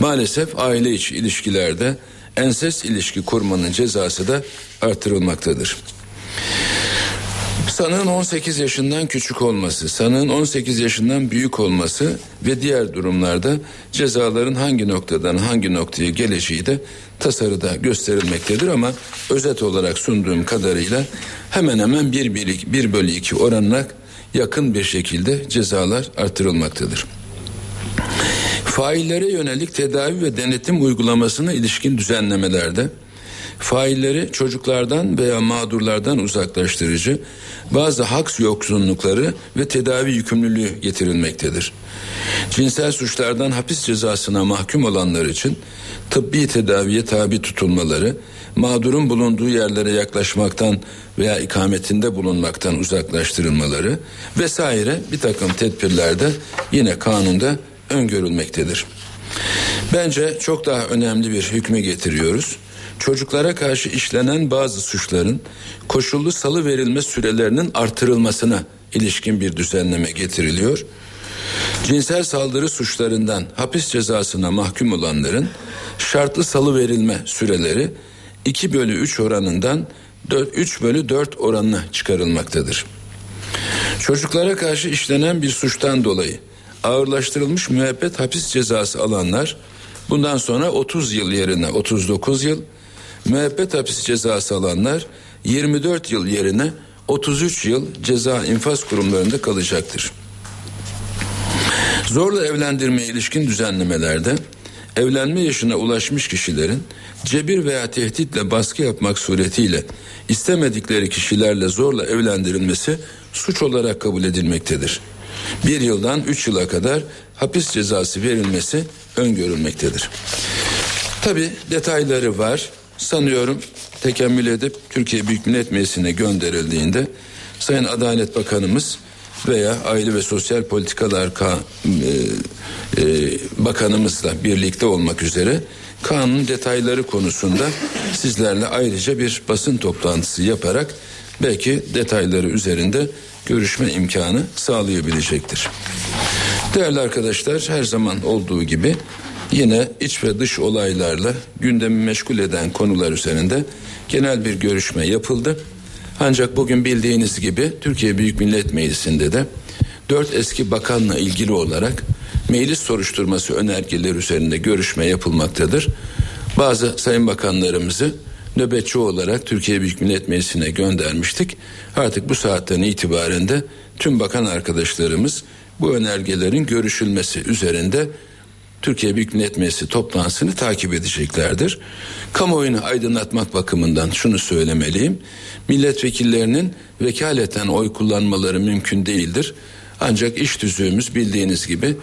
Maalesef aile içi ilişkilerde ensest ilişki kurmanın cezası da artırılmaktadır. Sanığın 18 yaşından küçük olması, sanığın 18 yaşından büyük olması ve diğer durumlarda cezaların hangi noktadan hangi noktaya geleceği de tasarıda gösterilmektedir ama özet olarak sunduğum kadarıyla hemen hemen 1, 1, 1 bölü 2 oranına yakın bir şekilde cezalar artırılmaktadır. Faillere yönelik tedavi ve denetim uygulamasına ilişkin düzenlemelerde failleri çocuklardan veya mağdurlardan uzaklaştırıcı bazı hak yoksunlukları ve tedavi yükümlülüğü getirilmektedir. Cinsel suçlardan hapis cezasına mahkum olanlar için tıbbi tedaviye tabi tutulmaları, mağdurun bulunduğu yerlere yaklaşmaktan veya ikametinde bulunmaktan uzaklaştırılmaları vesaire bir takım tedbirlerde yine kanunda öngörülmektedir. Bence çok daha önemli bir hükme getiriyoruz. Çocuklara karşı işlenen bazı suçların koşullu salı verilme sürelerinin artırılmasına ilişkin bir düzenleme getiriliyor. Cinsel saldırı suçlarından hapis cezasına mahkum olanların şartlı salı verilme süreleri 2 bölü 3 oranından 4, 3 bölü 4 oranına çıkarılmaktadır. Çocuklara karşı işlenen bir suçtan dolayı ağırlaştırılmış müebbet hapis cezası alanlar bundan sonra 30 yıl yerine 39 yıl, müebbet hapis cezası alanlar 24 yıl yerine 33 yıl ceza infaz kurumlarında kalacaktır. Zorla evlendirmeye ilişkin düzenlemelerde evlenme yaşına ulaşmış kişilerin cebir veya tehditle baskı yapmak suretiyle istemedikleri kişilerle zorla evlendirilmesi suç olarak kabul edilmektedir bir yıldan üç yıla kadar hapis cezası verilmesi öngörülmektedir. Tabi detayları var. Sanıyorum tekemmül edip Türkiye Büyük Millet Meclisi'ne gönderildiğinde Sayın Adalet Bakanımız veya Aile ve Sosyal Politikalar Ka e, e, Bakanımızla birlikte olmak üzere kanun detayları konusunda sizlerle ayrıca bir basın toplantısı yaparak belki detayları üzerinde görüşme imkanı sağlayabilecektir. Değerli arkadaşlar her zaman olduğu gibi yine iç ve dış olaylarla gündemi meşgul eden konular üzerinde genel bir görüşme yapıldı. Ancak bugün bildiğiniz gibi Türkiye Büyük Millet Meclisi'nde de dört eski bakanla ilgili olarak meclis soruşturması önergeleri üzerinde görüşme yapılmaktadır. Bazı sayın bakanlarımızı nöbetçi olarak Türkiye Büyük Millet Meclisi'ne göndermiştik. Artık bu saatten itibaren de tüm bakan arkadaşlarımız bu önergelerin görüşülmesi üzerinde Türkiye Büyük Millet Meclisi toplantısını takip edeceklerdir. Kamuoyunu aydınlatmak bakımından şunu söylemeliyim. Milletvekillerinin vekaleten oy kullanmaları mümkün değildir. Ancak iş tüzüğümüz bildiğiniz gibi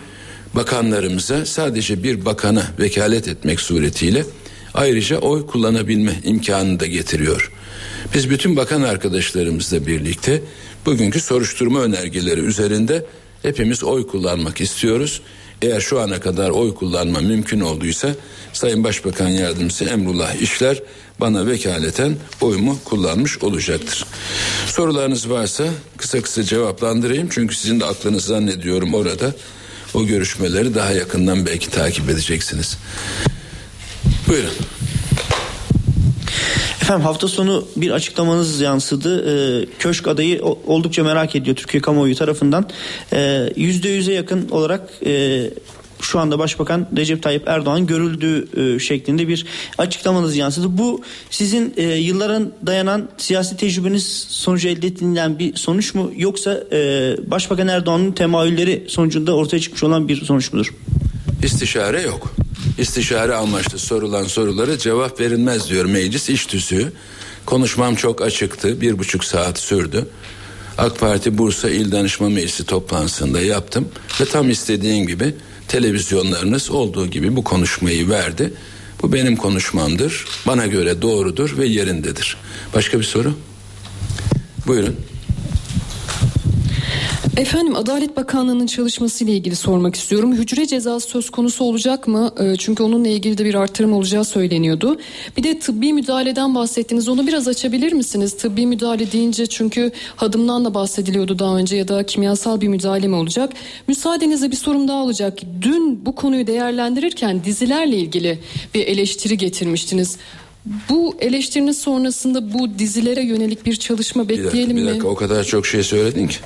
bakanlarımıza sadece bir bakana vekalet etmek suretiyle ayrıca oy kullanabilme imkanını da getiriyor. Biz bütün bakan arkadaşlarımızla birlikte bugünkü soruşturma önergeleri üzerinde hepimiz oy kullanmak istiyoruz. Eğer şu ana kadar oy kullanma mümkün olduysa Sayın Başbakan Yardımcısı Emrullah İşler bana vekaleten oyumu kullanmış olacaktır. Sorularınız varsa kısa kısa cevaplandırayım çünkü sizin de aklınız zannediyorum orada o görüşmeleri daha yakından belki takip edeceksiniz. Buyurun. Efendim hafta sonu bir açıklamanız yansıdı. Ee, köşk adayı oldukça merak ediyor Türkiye kamuoyu tarafından. Ee, yüzde yüze yakın olarak e, şu anda Başbakan Recep Tayyip Erdoğan görüldüğü e, şeklinde bir açıklamanız yansıdı. Bu sizin e, yılların dayanan siyasi tecrübeniz sonucu elde edilen bir sonuç mu yoksa e, Başbakan Erdoğan'ın temayülleri sonucunda ortaya çıkmış olan bir sonuç mudur? İstişare yok. İstişare amaçlı sorulan sorulara cevap verilmez diyor meclis iş tüzüğü. Konuşmam çok açıktı. Bir buçuk saat sürdü. AK Parti Bursa İl Danışma Meclisi toplantısında yaptım ve tam istediğim gibi televizyonlarınız olduğu gibi bu konuşmayı verdi. Bu benim konuşmamdır. Bana göre doğrudur ve yerindedir. Başka bir soru? Buyurun. Efendim Adalet Bakanlığı'nın çalışması ile ilgili sormak istiyorum. Hücre cezası söz konusu olacak mı? Ee, çünkü onunla ilgili de bir artırım olacağı söyleniyordu. Bir de tıbbi müdahaleden bahsettiniz. Onu biraz açabilir misiniz? Tıbbi müdahale deyince çünkü hadımdan da bahsediliyordu daha önce ya da kimyasal bir müdahale mi olacak? Müsaadenizle bir sorum daha olacak. Dün bu konuyu değerlendirirken dizilerle ilgili bir eleştiri getirmiştiniz. Bu eleştirinin sonrasında bu dizilere yönelik bir çalışma bekleyelim bir dakika, mi? Bir dakika o kadar çok şey söyledin ki.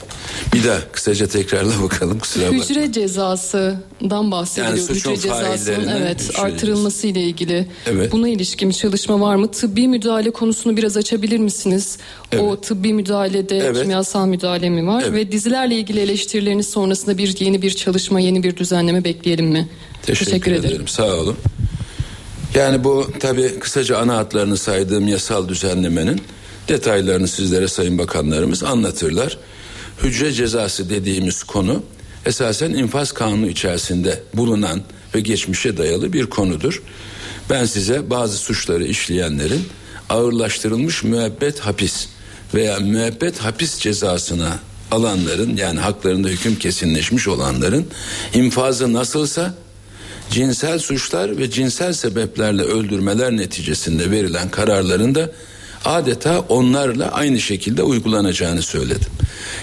Bir daha kısaca tekrarla bakalım kusura bakma. Hücre cezasından bahsediliyor. Yani Hücre cezasının evet hücre artırılması ile ilgili. Evet. Buna ilişkin bir çalışma var mı? Tıbbi müdahale konusunu biraz açabilir misiniz? O tıbbi müdahalede Evet. kimyasal müdahale mi var? Evet. Ve dizilerle ilgili eleştirileriniz sonrasında bir yeni bir çalışma, yeni bir düzenleme bekleyelim mi? Teşekkür, ederim. Sağ olun. Yani bu tabi kısaca ana hatlarını saydığım yasal düzenlemenin detaylarını sizlere sayın bakanlarımız anlatırlar. Hücre cezası dediğimiz konu esasen infaz kanunu içerisinde bulunan ve geçmişe dayalı bir konudur. Ben size bazı suçları işleyenlerin ağırlaştırılmış müebbet hapis veya müebbet hapis cezasına alanların yani haklarında hüküm kesinleşmiş olanların infazı nasılsa cinsel suçlar ve cinsel sebeplerle öldürmeler neticesinde verilen kararların da adeta onlarla aynı şekilde uygulanacağını söyledim.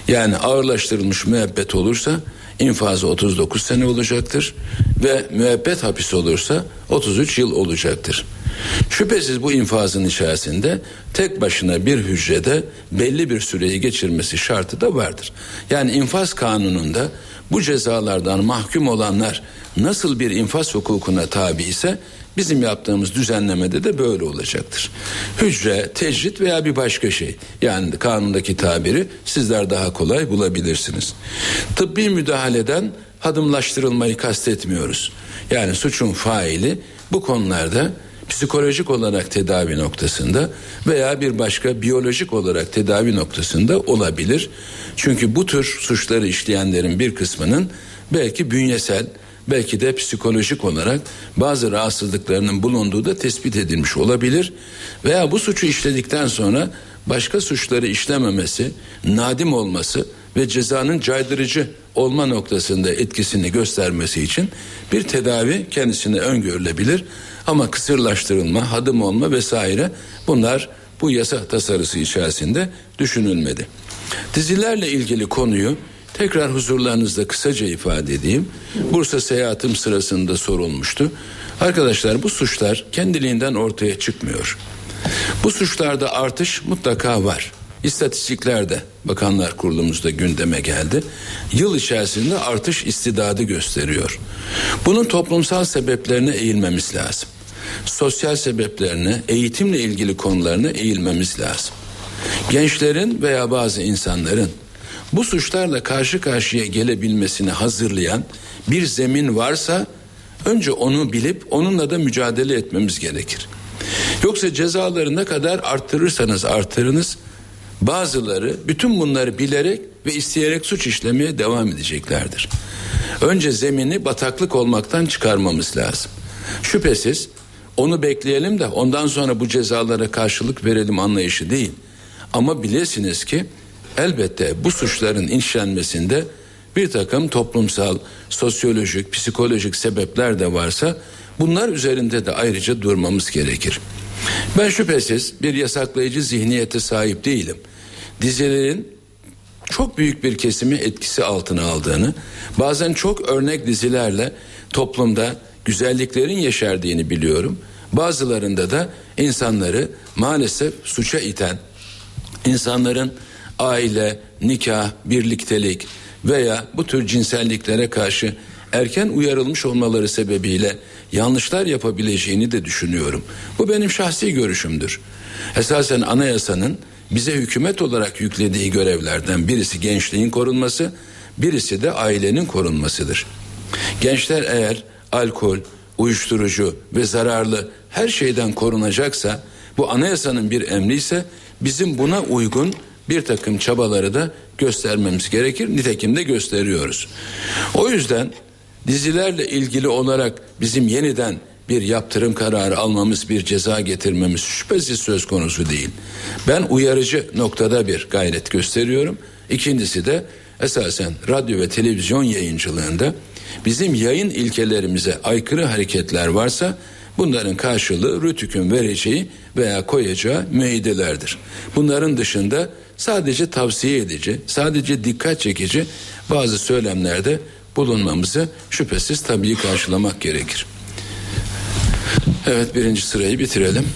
Yani ağırlaştırılmış müebbet olursa infazı 39 sene olacaktır ve müebbet hapis olursa 33 yıl olacaktır. Şüphesiz bu infazın içerisinde tek başına bir hücrede belli bir süreyi geçirmesi şartı da vardır. Yani infaz kanununda bu cezalardan mahkum olanlar nasıl bir infaz hukukuna tabi ise bizim yaptığımız düzenlemede de böyle olacaktır. Hücre, tecrit veya bir başka şey. Yani kanundaki tabiri sizler daha kolay bulabilirsiniz. Tıbbi müdahaleden hadımlaştırılmayı kastetmiyoruz. Yani suçun faili bu konularda psikolojik olarak tedavi noktasında veya bir başka biyolojik olarak tedavi noktasında olabilir. Çünkü bu tür suçları işleyenlerin bir kısmının belki bünyesel belki de psikolojik olarak bazı rahatsızlıklarının bulunduğu da tespit edilmiş olabilir veya bu suçu işledikten sonra başka suçları işlememesi, nadim olması ve cezanın caydırıcı olma noktasında etkisini göstermesi için bir tedavi kendisine öngörülebilir. Ama kısırlaştırılma, hadım olma vesaire bunlar bu yasa tasarısı içerisinde düşünülmedi. Dizilerle ilgili konuyu Tekrar huzurlarınızda kısaca ifade edeyim. Bursa seyahatim sırasında sorulmuştu. Arkadaşlar bu suçlar kendiliğinden ortaya çıkmıyor. Bu suçlarda artış mutlaka var. İstatistikler de Bakanlar Kurulumuzda gündeme geldi. Yıl içerisinde artış istidadı gösteriyor. Bunun toplumsal sebeplerine eğilmemiz lazım. Sosyal sebeplerine, eğitimle ilgili konularına eğilmemiz lazım. Gençlerin veya bazı insanların bu suçlarla karşı karşıya gelebilmesini hazırlayan bir zemin varsa önce onu bilip onunla da mücadele etmemiz gerekir. Yoksa cezaları ne kadar arttırırsanız artırınız bazıları bütün bunları bilerek ve isteyerek suç işlemeye devam edeceklerdir. Önce zemini bataklık olmaktan çıkarmamız lazım. Şüphesiz onu bekleyelim de ondan sonra bu cezalara karşılık verelim anlayışı değil. Ama bilesiniz ki elbette bu suçların işlenmesinde bir takım toplumsal, sosyolojik, psikolojik sebepler de varsa bunlar üzerinde de ayrıca durmamız gerekir. Ben şüphesiz bir yasaklayıcı zihniyete sahip değilim. Dizilerin çok büyük bir kesimi etkisi altına aldığını, bazen çok örnek dizilerle toplumda güzelliklerin yeşerdiğini biliyorum. Bazılarında da insanları maalesef suça iten, insanların aile, nikah, birliktelik veya bu tür cinselliklere karşı erken uyarılmış olmaları sebebiyle yanlışlar yapabileceğini de düşünüyorum. Bu benim şahsi görüşümdür. Esasen anayasanın bize hükümet olarak yüklediği görevlerden birisi gençliğin korunması, birisi de ailenin korunmasıdır. Gençler eğer alkol, uyuşturucu ve zararlı her şeyden korunacaksa, bu anayasanın bir emri ise bizim buna uygun bir takım çabaları da göstermemiz gerekir. Nitekim de gösteriyoruz. O yüzden dizilerle ilgili olarak bizim yeniden bir yaptırım kararı almamız, bir ceza getirmemiz şüphesiz söz konusu değil. Ben uyarıcı noktada bir gayret gösteriyorum. İkincisi de esasen radyo ve televizyon yayıncılığında bizim yayın ilkelerimize aykırı hareketler varsa bunların karşılığı rütükün vereceği veya koyacağı müeyyidelerdir. Bunların dışında sadece tavsiye edici, sadece dikkat çekici bazı söylemlerde bulunmamızı şüphesiz tabii karşılamak gerekir. Evet birinci sırayı bitirelim.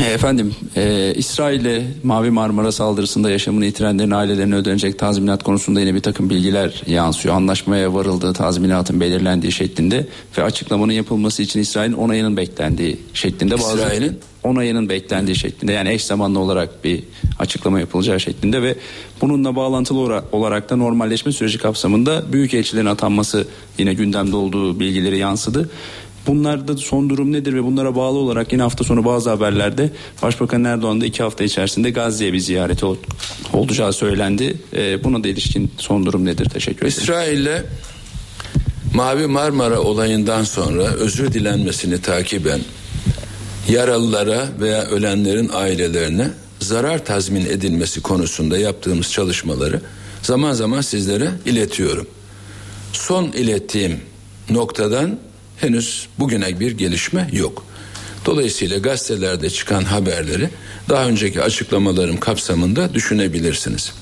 E, efendim, e, İsrail'e Mavi Marmara saldırısında yaşamını yitirenlerin ailelerine ödenecek tazminat konusunda yine bir takım bilgiler yansıyor. Anlaşmaya varıldığı tazminatın belirlendiği şeklinde ve açıklamanın yapılması için İsrail'in onayının beklendiği şeklinde. İsrail'in? Onayının beklendiği şeklinde yani eş zamanlı olarak bir açıklama yapılacağı şeklinde ve bununla bağlantılı olarak da normalleşme süreci kapsamında büyük elçilerin atanması yine gündemde olduğu bilgileri yansıdı. Bunlarda son durum nedir ve bunlara bağlı olarak yine hafta sonu bazı haberlerde Başbakan Erdoğan da iki hafta içerisinde Gazze'ye bir ziyareti ol, olacağı söylendi. E, buna da ilişkin son durum nedir? Teşekkür ederim. İsrail'le Mavi Marmara olayından sonra özür dilenmesini takiben yaralılara veya ölenlerin ailelerine zarar tazmin edilmesi konusunda yaptığımız çalışmaları zaman zaman sizlere iletiyorum. Son ilettiğim noktadan henüz bugüne bir gelişme yok. Dolayısıyla gazetelerde çıkan haberleri daha önceki açıklamalarım kapsamında düşünebilirsiniz.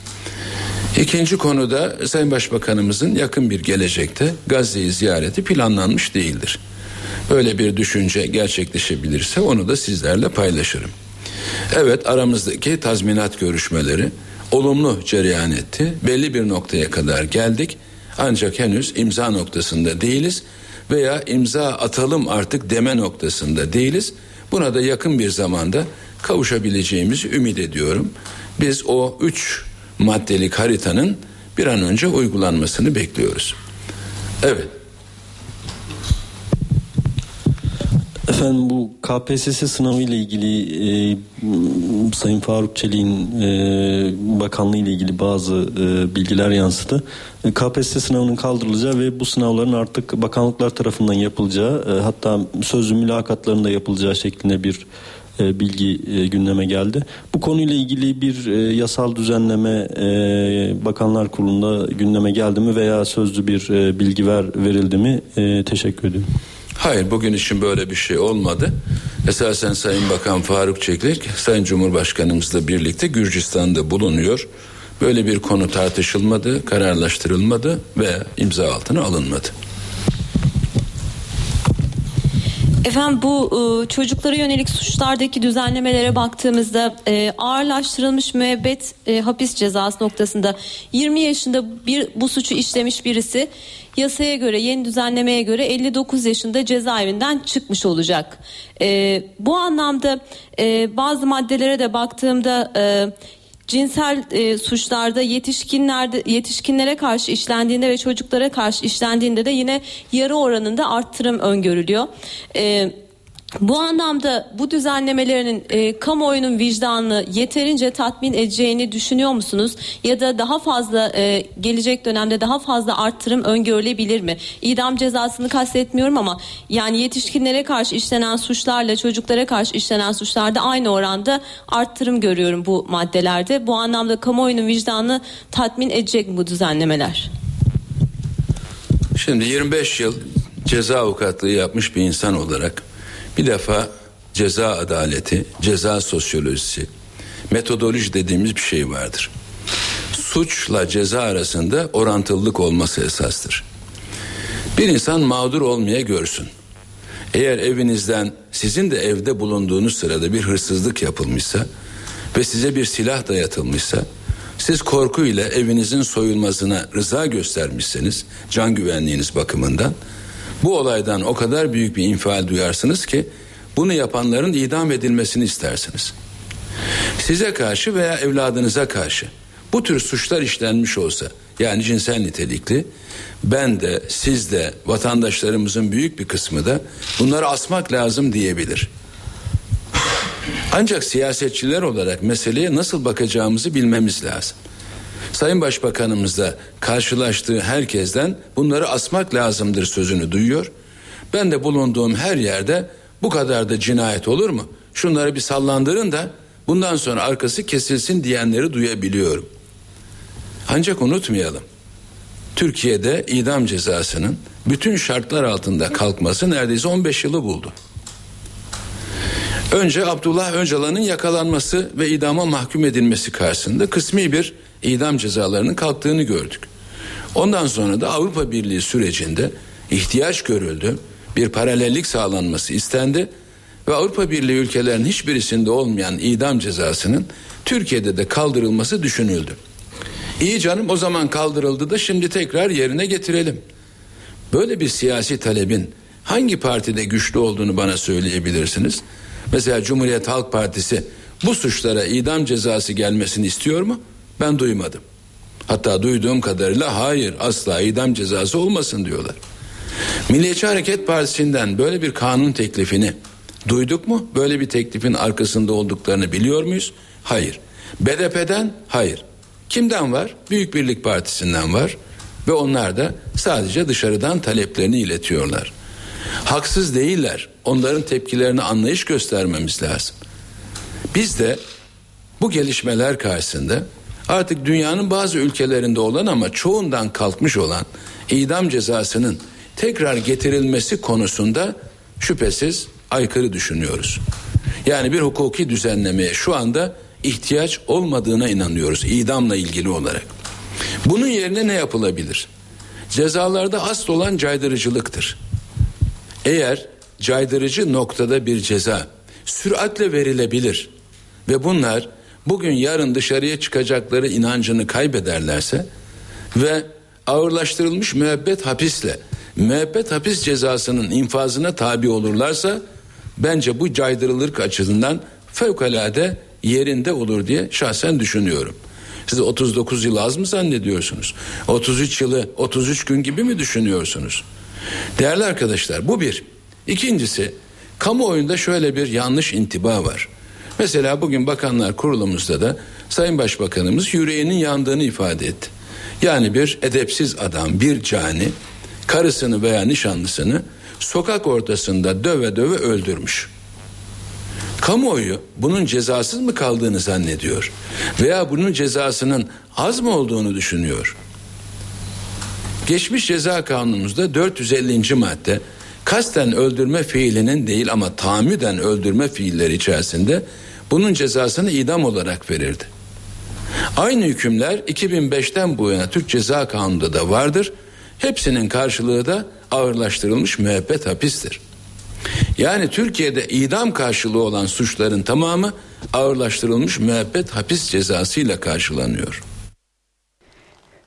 İkinci konuda Sayın Başbakanımızın yakın bir gelecekte Gazze'yi ziyareti planlanmış değildir. Böyle bir düşünce gerçekleşebilirse onu da sizlerle paylaşırım. Evet aramızdaki tazminat görüşmeleri olumlu cereyan etti. Belli bir noktaya kadar geldik. Ancak henüz imza noktasında değiliz veya imza atalım artık deme noktasında değiliz. Buna da yakın bir zamanda kavuşabileceğimizi ümit ediyorum. Biz o üç maddelik haritanın bir an önce uygulanmasını bekliyoruz. Evet. Efendim bu KPSS sınavı ile ilgili e, Sayın Faruk Çelik'in e, bakanlığı ile ilgili bazı e, bilgiler yansıdı. E, KPSS sınavının kaldırılacağı ve bu sınavların artık bakanlıklar tarafından yapılacağı e, hatta sözlü mülakatlarında yapılacağı şeklinde bir e, bilgi e, gündeme geldi. Bu konuyla ilgili bir e, yasal düzenleme e, Bakanlar Kurulu'nda gündeme geldi mi veya sözlü bir e, bilgi ver verildi mi? E, teşekkür ediyorum. Hayır bugün için böyle bir şey olmadı. Esasen Sayın Bakan Faruk Çeklik Sayın Cumhurbaşkanımızla birlikte Gürcistan'da bulunuyor. Böyle bir konu tartışılmadı, kararlaştırılmadı ve imza altına alınmadı. Efendim bu e, çocuklara yönelik suçlardaki düzenlemelere baktığımızda e, ağırlaştırılmış müebbet e, hapis cezası noktasında 20 yaşında bir bu suçu işlemiş birisi yasaya göre yeni düzenlemeye göre 59 yaşında cezaevinden çıkmış olacak. E, bu anlamda e, bazı maddelere de baktığımda e, cinsel e, suçlarda yetişkinlerde yetişkinlere karşı işlendiğinde ve çocuklara karşı işlendiğinde de yine yarı oranında arttırım öngörülüyor. E, bu anlamda bu düzenlemelerinin e, kamuoyunun vicdanını yeterince tatmin edeceğini düşünüyor musunuz? Ya da daha fazla e, gelecek dönemde daha fazla arttırım öngörülebilir mi? İdam cezasını kastetmiyorum ama yani yetişkinlere karşı işlenen suçlarla çocuklara karşı işlenen suçlarda aynı oranda arttırım görüyorum bu maddelerde. Bu anlamda kamuoyunun vicdanını tatmin edecek mi bu düzenlemeler? Şimdi 25 yıl ceza avukatlığı yapmış bir insan olarak bir defa ceza adaleti, ceza sosyolojisi, metodoloji dediğimiz bir şey vardır. Suçla ceza arasında orantılılık olması esastır. Bir insan mağdur olmaya görsün. Eğer evinizden sizin de evde bulunduğunuz sırada bir hırsızlık yapılmışsa ve size bir silah dayatılmışsa siz korkuyla evinizin soyulmasına rıza göstermişseniz can güvenliğiniz bakımından bu olaydan o kadar büyük bir infial duyarsınız ki bunu yapanların idam edilmesini istersiniz. Size karşı veya evladınıza karşı bu tür suçlar işlenmiş olsa yani cinsel nitelikli ben de siz de vatandaşlarımızın büyük bir kısmı da bunları asmak lazım diyebilir. Ancak siyasetçiler olarak meseleye nasıl bakacağımızı bilmemiz lazım. Sayın Başbakanımız da karşılaştığı herkesten bunları asmak lazımdır sözünü duyuyor. Ben de bulunduğum her yerde bu kadar da cinayet olur mu? Şunları bir sallandırın da bundan sonra arkası kesilsin diyenleri duyabiliyorum. Ancak unutmayalım. Türkiye'de idam cezasının bütün şartlar altında kalkması neredeyse 15 yılı buldu. Önce Abdullah Öcalan'ın yakalanması ve idama mahkum edilmesi karşısında kısmi bir idam cezalarının kalktığını gördük. Ondan sonra da Avrupa Birliği sürecinde ihtiyaç görüldü. Bir paralellik sağlanması istendi ve Avrupa Birliği ülkelerinin hiçbirisinde olmayan idam cezasının Türkiye'de de kaldırılması düşünüldü. İyi canım o zaman kaldırıldı da şimdi tekrar yerine getirelim. Böyle bir siyasi talebin hangi partide güçlü olduğunu bana söyleyebilirsiniz? Mesela Cumhuriyet Halk Partisi bu suçlara idam cezası gelmesini istiyor mu? Ben duymadım. Hatta duyduğum kadarıyla hayır asla idam cezası olmasın diyorlar. Milliyetçi Hareket Partisi'nden böyle bir kanun teklifini duyduk mu? Böyle bir teklifin arkasında olduklarını biliyor muyuz? Hayır. BDP'den hayır. Kimden var? Büyük Birlik Partisi'nden var ve onlar da sadece dışarıdan taleplerini iletiyorlar. Haksız değiller. Onların tepkilerini anlayış göstermemiz lazım. Biz de bu gelişmeler karşısında artık dünyanın bazı ülkelerinde olan ama çoğundan kalkmış olan idam cezasının tekrar getirilmesi konusunda şüphesiz aykırı düşünüyoruz. Yani bir hukuki düzenlemeye şu anda ihtiyaç olmadığına inanıyoruz idamla ilgili olarak. Bunun yerine ne yapılabilir? Cezalarda asıl olan caydırıcılıktır. Eğer caydırıcı noktada bir ceza süratle verilebilir ve bunlar bugün yarın dışarıya çıkacakları inancını kaybederlerse ve ağırlaştırılmış müebbet hapisle müebbet hapis cezasının infazına tabi olurlarsa bence bu caydırılırk açısından fevkalade yerinde olur diye şahsen düşünüyorum. Siz 39 yıl az mı zannediyorsunuz? 33 yılı 33 gün gibi mi düşünüyorsunuz? Değerli arkadaşlar bu bir. İkincisi kamuoyunda şöyle bir yanlış intiba var. Mesela bugün bakanlar kurulumuzda da Sayın Başbakanımız yüreğinin yandığını ifade etti. Yani bir edepsiz adam, bir cani karısını veya nişanlısını sokak ortasında döve döve öldürmüş. Kamuoyu bunun cezasız mı kaldığını zannediyor veya bunun cezasının az mı olduğunu düşünüyor. Geçmiş ceza kanunumuzda 450. madde kasten öldürme fiilinin değil ama tahammüden öldürme fiilleri içerisinde bunun cezasını idam olarak verirdi. Aynı hükümler 2005'ten bu yana Türk Ceza Kanunu'nda da vardır. Hepsinin karşılığı da ağırlaştırılmış müebbet hapistir. Yani Türkiye'de idam karşılığı olan suçların tamamı ağırlaştırılmış müebbet hapis cezasıyla karşılanıyor.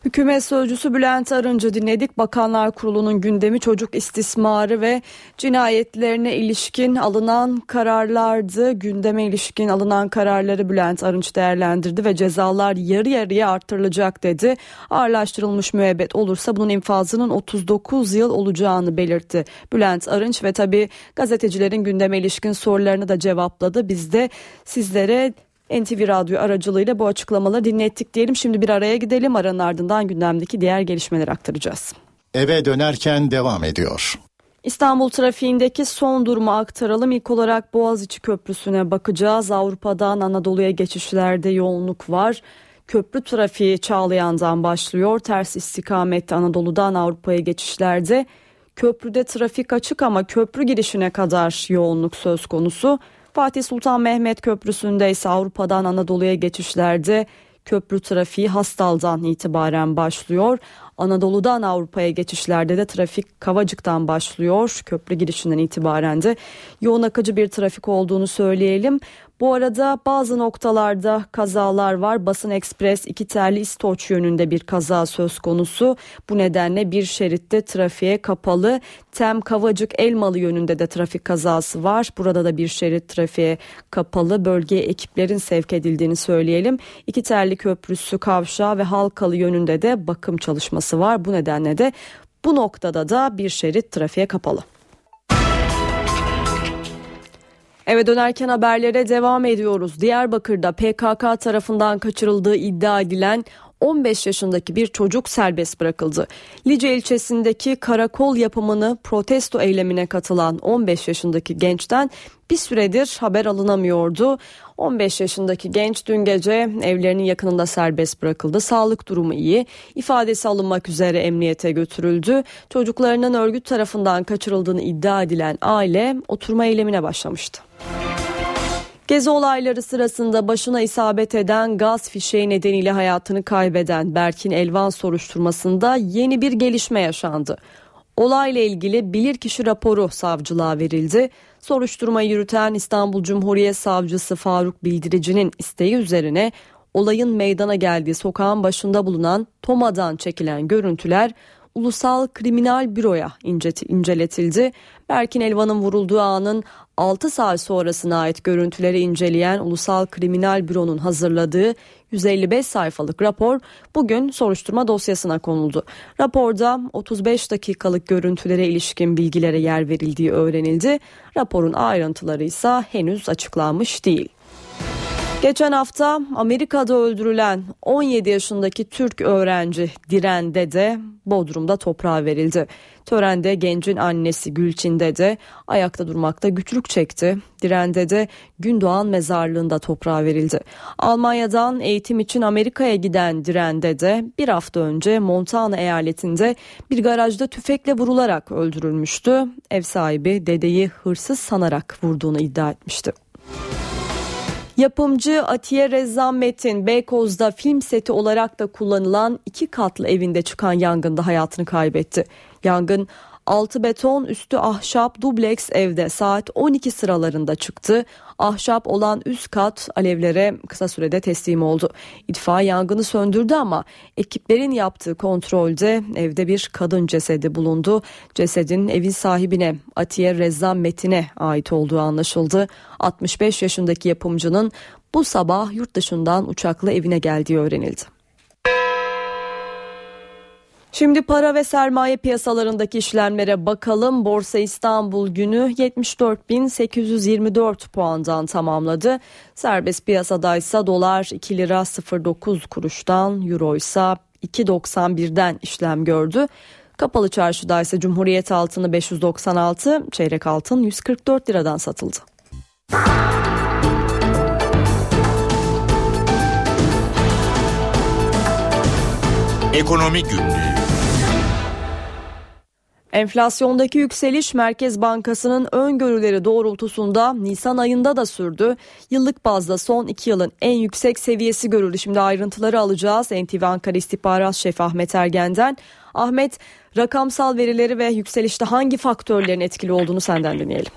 Hükümet Sözcüsü Bülent Arıncı dinledik. Bakanlar Kurulu'nun gündemi çocuk istismarı ve cinayetlerine ilişkin alınan kararlardı. Gündeme ilişkin alınan kararları Bülent Arınç değerlendirdi ve cezalar yarı yarıya artırılacak dedi. Ağırlaştırılmış müebbet olursa bunun infazının 39 yıl olacağını belirtti. Bülent Arınç ve tabi gazetecilerin gündeme ilişkin sorularını da cevapladı. Biz de sizlere NTV Radyo aracılığıyla bu açıklamaları dinlettik diyelim. Şimdi bir araya gidelim. Aranın ardından gündemdeki diğer gelişmeleri aktaracağız. Eve dönerken devam ediyor. İstanbul trafiğindeki son durumu aktaralım. İlk olarak Boğaziçi Köprüsü'ne bakacağız. Avrupa'dan Anadolu'ya geçişlerde yoğunluk var. Köprü trafiği Çağlayan'dan başlıyor. Ters istikamette Anadolu'dan Avrupa'ya geçişlerde. Köprüde trafik açık ama köprü girişine kadar yoğunluk söz konusu. Fatih Sultan Mehmet Köprüsü'nde ise Avrupa'dan Anadolu'ya geçişlerde köprü trafiği Hastal'dan itibaren başlıyor. Anadolu'dan Avrupa'ya geçişlerde de trafik Kavacık'tan başlıyor. Köprü girişinden itibaren de yoğun akıcı bir trafik olduğunu söyleyelim. Bu arada bazı noktalarda kazalar var. Basın Ekspres iki terli İstoç yönünde bir kaza söz konusu. Bu nedenle bir şeritte trafiğe kapalı. Tem Kavacık Elmalı yönünde de trafik kazası var. Burada da bir şerit trafiğe kapalı. Bölgeye ekiplerin sevk edildiğini söyleyelim. İki terli köprüsü kavşağı ve Halkalı yönünde de bakım çalışması var. Bu nedenle de bu noktada da bir şerit trafiğe kapalı. Eve dönerken haberlere devam ediyoruz. Diyarbakır'da PKK tarafından kaçırıldığı iddia edilen 15 yaşındaki bir çocuk serbest bırakıldı. Lice ilçesindeki karakol yapımını protesto eylemine katılan 15 yaşındaki gençten bir süredir haber alınamıyordu. 15 yaşındaki genç dün gece evlerinin yakınında serbest bırakıldı. Sağlık durumu iyi. İfadesi alınmak üzere emniyete götürüldü. Çocuklarının örgüt tarafından kaçırıldığını iddia edilen aile oturma eylemine başlamıştı. Gezi olayları sırasında başına isabet eden gaz fişeği nedeniyle hayatını kaybeden Berkin Elvan soruşturmasında yeni bir gelişme yaşandı. Olayla ilgili bilirkişi raporu savcılığa verildi. Soruşturmayı yürüten İstanbul Cumhuriyet Savcısı Faruk Bildirici'nin isteği üzerine olayın meydana geldiği sokağın başında bulunan Toma'dan çekilen görüntüler Ulusal Kriminal Büro'ya inceletildi. Berkin Elvan'ın vurulduğu anın 6 saat sonrasına ait görüntüleri inceleyen Ulusal Kriminal Büro'nun hazırladığı 155 sayfalık rapor bugün soruşturma dosyasına konuldu. Raporda 35 dakikalık görüntülere ilişkin bilgilere yer verildiği öğrenildi. Raporun ayrıntıları ise henüz açıklanmış değil. Geçen hafta Amerika'da öldürülen 17 yaşındaki Türk öğrenci Diren Dede Bodrum'da toprağa verildi. Törende gencin annesi Gülçin Dede ayakta durmakta güçlük çekti. Diren Dede Gündoğan mezarlığında toprağa verildi. Almanya'dan eğitim için Amerika'ya giden Diren Dede bir hafta önce Montana eyaletinde bir garajda tüfekle vurularak öldürülmüştü. Ev sahibi dedeyi hırsız sanarak vurduğunu iddia etmişti. Yapımcı Atiye Rezzan Metin Beykoz'da film seti olarak da kullanılan iki katlı evinde çıkan yangında hayatını kaybetti. Yangın altı beton üstü ahşap dubleks evde saat 12 sıralarında çıktı. Ahşap olan üst kat alevlere kısa sürede teslim oldu. İtfaiye yangını söndürdü ama ekiplerin yaptığı kontrolde evde bir kadın cesedi bulundu. Cesedin evin sahibine Atiye Rezzan Metin'e ait olduğu anlaşıldı. 65 yaşındaki yapımcının bu sabah yurt dışından uçakla evine geldiği öğrenildi. Şimdi para ve sermaye piyasalarındaki işlemlere bakalım. Borsa İstanbul günü 74.824 puandan tamamladı. Serbest piyasada ise dolar 2 lira 09 kuruştan, euro ise 2.91'den işlem gördü. Kapalı çarşıda ise Cumhuriyet altını 596, çeyrek altın 144 liradan satıldı. Ekonomi Günlüğü Enflasyondaki yükseliş Merkez Bankası'nın öngörüleri doğrultusunda Nisan ayında da sürdü. Yıllık bazda son iki yılın en yüksek seviyesi görüldü. Şimdi ayrıntıları alacağız. NTV Ankara İstihbarat Şefi Ahmet Ergen'den. Ahmet, rakamsal verileri ve yükselişte hangi faktörlerin etkili olduğunu senden dinleyelim.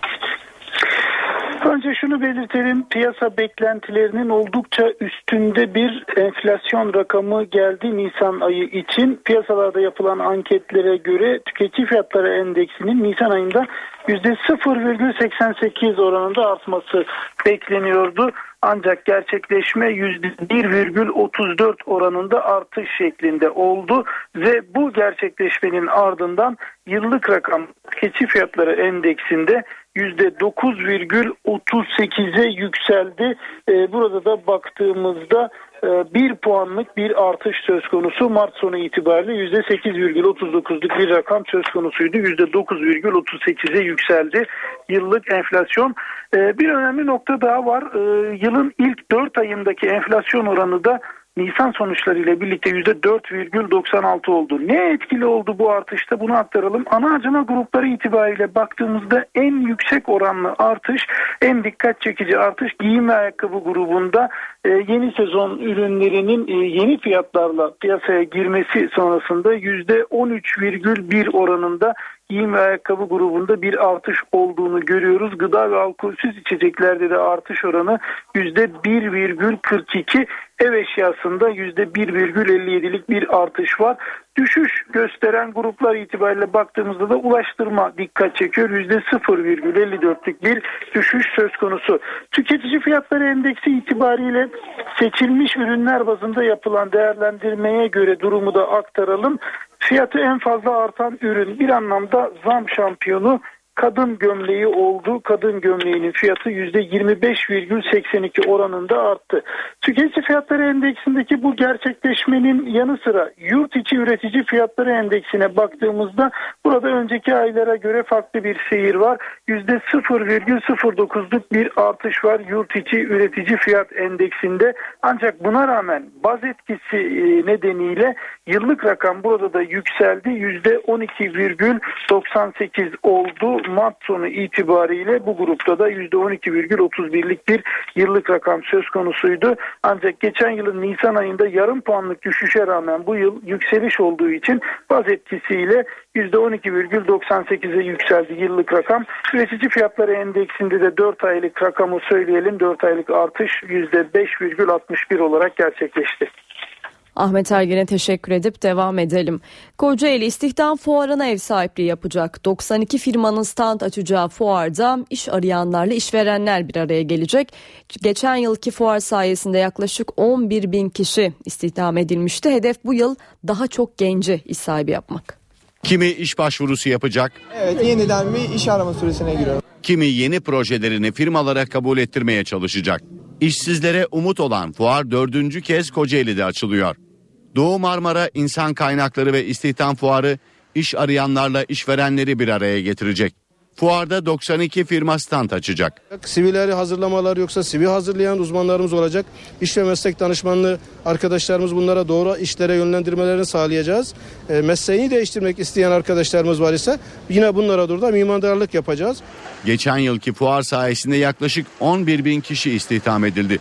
Önce şunu belirtelim. Piyasa beklentilerinin oldukça üstünde bir enflasyon rakamı geldi Nisan ayı için. Piyasalarda yapılan anketlere göre tüketici fiyatları endeksinin Nisan ayında %0,88 oranında artması bekleniyordu. Ancak gerçekleşme %1,34 oranında artış şeklinde oldu ve bu gerçekleşmenin ardından yıllık rakam tüketici fiyatları endeksinde %9,38'e yükseldi. Ee, burada da baktığımızda e, bir puanlık bir artış söz konusu. Mart sonu itibariyle %8,39'luk bir rakam söz konusuydu. %9,38'e yükseldi yıllık enflasyon. Ee, bir önemli nokta daha var. Ee, yılın ilk 4 ayındaki enflasyon oranı da Nisan sonuçlarıyla birlikte %4,96 oldu. Ne etkili oldu bu artışta bunu aktaralım. Ana harcama grupları itibariyle baktığımızda en yüksek oranlı artış, en dikkat çekici artış giyim ve ayakkabı grubunda e, yeni sezon ürünlerinin e, yeni fiyatlarla piyasaya girmesi sonrasında %13,1 oranında giyim ve ayakkabı grubunda bir artış olduğunu görüyoruz. Gıda ve alkolsüz içeceklerde de artış oranı %1,42 ev eşyasında %1,57'lik bir artış var. Düşüş gösteren gruplar itibariyle baktığımızda da ulaştırma dikkat çekiyor. %0,54'lük bir düşüş söz konusu. Tüketici fiyatları endeksi itibariyle seçilmiş ürünler bazında yapılan değerlendirmeye göre durumu da aktaralım. Fiyatı en fazla artan ürün. Bir anlamda zam şampiyonu kadın gömleği oldu. Kadın gömleğinin fiyatı %25,82 oranında arttı. Tüketici fiyatları endeksindeki bu gerçekleşmenin yanı sıra yurt içi üretici fiyatları endeksine baktığımızda burada önceki aylara göre farklı bir seyir var. %0,09'luk bir artış var yurt içi üretici fiyat endeksinde. Ancak buna rağmen baz etkisi e, nedeniyle yıllık rakam burada da yükseldi. %12,98 oldu. Mart sonu itibariyle bu grupta da %12,31'lik bir yıllık rakam söz konusuydu. Ancak geçen yılın Nisan ayında yarım puanlık düşüşe rağmen bu yıl yükseliş olduğu için baz etkisiyle %12,98'e yükseldi yıllık rakam. Üretici fiyatları endeksinde de 4 aylık rakamı söyleyelim. 4 aylık artış %5,61 olarak gerçekleşti. Ahmet Ergen'e teşekkür edip devam edelim. Kocaeli İstihdam Fuarı'na ev sahipliği yapacak. 92 firmanın stand açacağı fuarda iş arayanlarla işverenler bir araya gelecek. Geçen yılki fuar sayesinde yaklaşık 11 bin kişi istihdam edilmişti. Hedef bu yıl daha çok genci iş sahibi yapmak. Kimi iş başvurusu yapacak? Evet yeniden bir iş arama süresine giriyorum. Kimi yeni projelerini firmalara kabul ettirmeye çalışacak. İşsizlere umut olan fuar dördüncü kez Kocaeli'de açılıyor. Doğu Marmara İnsan Kaynakları ve İstihdam Fuarı iş arayanlarla işverenleri bir araya getirecek. Fuarda 92 firma stand açacak. Sivilleri hazırlamalar yoksa sivil hazırlayan uzmanlarımız olacak. İş ve meslek danışmanlığı arkadaşlarımız bunlara doğru işlere yönlendirmelerini sağlayacağız. E, mesleğini değiştirmek isteyen arkadaşlarımız var ise yine bunlara doğru da mimarlık yapacağız. Geçen yılki fuar sayesinde yaklaşık 11 bin kişi istihdam edildi.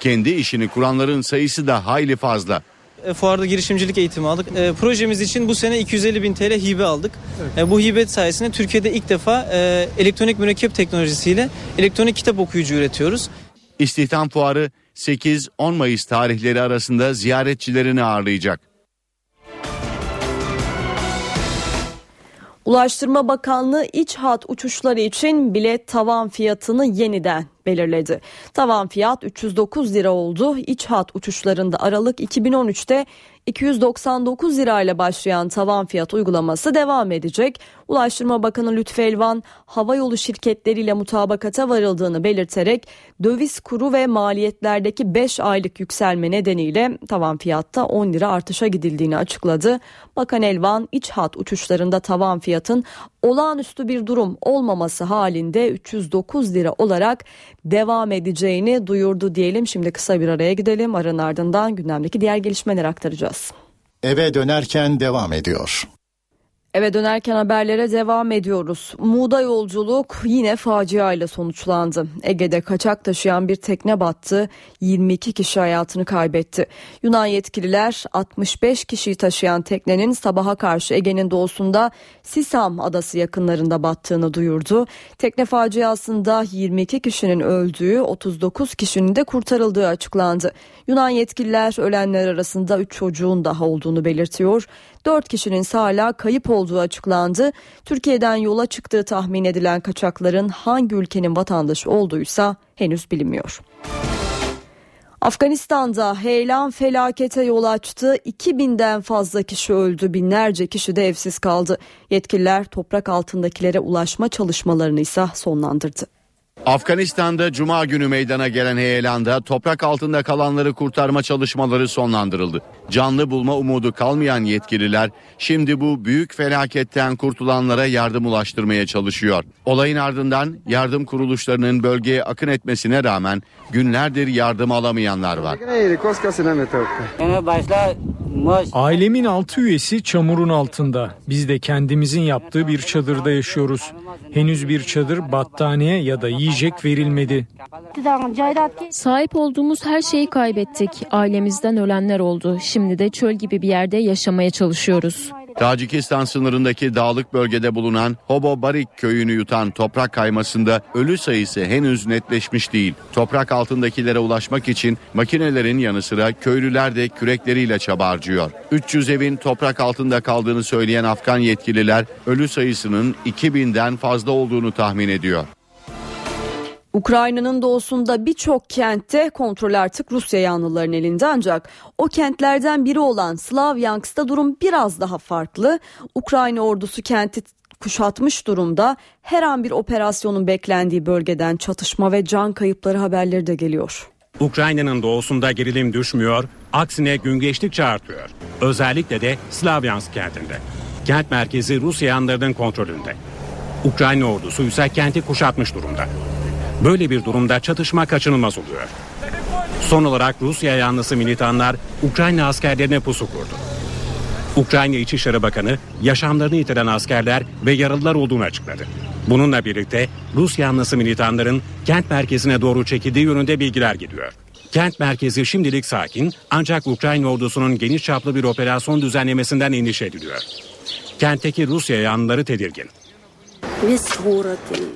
Kendi işini kuranların sayısı da hayli fazla. E, fuarda girişimcilik eğitimi aldık. E, projemiz için bu sene 250 bin TL hibe aldık. Evet. E, bu hibe sayesinde Türkiye'de ilk defa e, elektronik mürekkep teknolojisiyle elektronik kitap okuyucu üretiyoruz. İstihdam Fuarı 8-10 Mayıs tarihleri arasında ziyaretçilerini ağırlayacak. Ulaştırma Bakanlığı iç hat uçuşları için bilet tavan fiyatını yeniden belirledi. Tavan fiyat 309 lira oldu. İç hat uçuşlarında Aralık 2013'te 299 lirayla başlayan tavan fiyat uygulaması devam edecek. Ulaştırma Bakanı Lütfü Elvan havayolu şirketleriyle mutabakata varıldığını belirterek döviz kuru ve maliyetlerdeki 5 aylık yükselme nedeniyle tavan fiyatta 10 lira artışa gidildiğini açıkladı. Bakan Elvan iç hat uçuşlarında tavan fiyatın olağanüstü bir durum olmaması halinde 309 lira olarak devam edeceğini duyurdu diyelim. Şimdi kısa bir araya gidelim. Aranın ardından gündemdeki diğer gelişmeleri aktaracağız. Eve dönerken devam ediyor. Eve dönerken haberlere devam ediyoruz. Muğda yolculuk yine facia ile sonuçlandı. Ege'de kaçak taşıyan bir tekne battı. 22 kişi hayatını kaybetti. Yunan yetkililer 65 kişiyi taşıyan teknenin sabaha karşı Ege'nin doğusunda Sisam adası yakınlarında battığını duyurdu. Tekne faciasında 22 kişinin öldüğü, 39 kişinin de kurtarıldığı açıklandı. Yunan yetkililer ölenler arasında 3 çocuğun daha olduğunu belirtiyor. 4 kişinin hala kayıp olduğu açıklandı. Türkiye'den yola çıktığı tahmin edilen kaçakların hangi ülkenin vatandaşı olduğuysa henüz bilinmiyor. Afganistan'da heyelan felakete yol açtı. 2000'den fazla kişi öldü, binlerce kişi de evsiz kaldı. Yetkililer toprak altındakilere ulaşma çalışmalarını ise sonlandırdı. Afganistan'da cuma günü meydana gelen heyelanda toprak altında kalanları kurtarma çalışmaları sonlandırıldı. Canlı bulma umudu kalmayan yetkililer şimdi bu büyük felaketten kurtulanlara yardım ulaştırmaya çalışıyor. Olayın ardından yardım kuruluşlarının bölgeye akın etmesine rağmen günlerdir yardım alamayanlar var. Ailemin altı üyesi çamurun altında. Biz de kendimizin yaptığı bir çadırda yaşıyoruz. Henüz bir çadır, battaniye ya da yiyecek verilmedi. Sahip olduğumuz her şeyi kaybettik. Ailemizden ölenler oldu. Şimdi de çöl gibi bir yerde yaşamaya çalışıyoruz. Tacikistan sınırındaki dağlık bölgede bulunan Hobo Barik köyünü yutan toprak kaymasında ölü sayısı henüz netleşmiş değil. Toprak altındakilere ulaşmak için makinelerin yanı sıra köylüler de kürekleriyle çaba harcıyor. 300 evin toprak altında kaldığını söyleyen Afgan yetkililer ölü sayısının 2000'den fazla olduğunu tahmin ediyor. Ukrayna'nın doğusunda birçok kentte kontrol artık Rusya yanlıların elinde ancak o kentlerden biri olan Slavyansk'ta durum biraz daha farklı. Ukrayna ordusu kenti kuşatmış durumda. Her an bir operasyonun beklendiği bölgeden çatışma ve can kayıpları haberleri de geliyor. Ukrayna'nın doğusunda gerilim düşmüyor, aksine gün geçtikçe artıyor. Özellikle de Slavyansk kentinde. Kent merkezi Rusya yanlarının kontrolünde. Ukrayna ordusu ise kenti kuşatmış durumda. Böyle bir durumda çatışma kaçınılmaz oluyor. Son olarak Rusya yanlısı militanlar Ukrayna askerlerine pusu kurdu. Ukrayna İçişleri Bakanı yaşamlarını yitiren askerler ve yaralılar olduğunu açıkladı. Bununla birlikte Rus yanlısı militanların kent merkezine doğru çekildiği yönünde bilgiler geliyor. Kent merkezi şimdilik sakin ancak Ukrayna ordusunun geniş çaplı bir operasyon düzenlemesinden endişe ediliyor. Kentteki Rusya yanlıları tedirgin.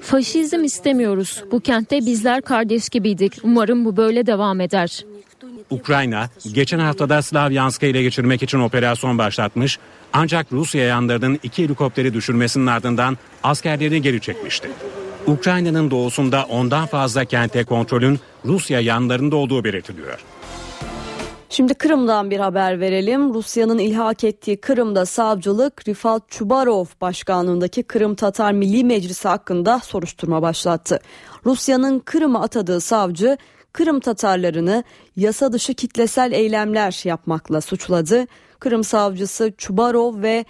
Faşizm istemiyoruz. Bu kentte bizler kardeş gibiydik. Umarım bu böyle devam eder. Ukrayna geçen haftada Slavyansk'ı ele geçirmek için operasyon başlatmış ancak Rusya yanlarının iki helikopteri düşürmesinin ardından askerlerini geri çekmişti. Ukrayna'nın doğusunda ondan fazla kente kontrolün Rusya yanlarında olduğu belirtiliyor. Şimdi Kırım'dan bir haber verelim. Rusya'nın ilhak ettiği Kırım'da savcılık Rifat Çubarov başkanlığındaki Kırım Tatar Milli Meclisi hakkında soruşturma başlattı. Rusya'nın Kırım'a atadığı savcı Kırım Tatarlarını yasa dışı kitlesel eylemler yapmakla suçladı. Kırım savcısı Çubarov ve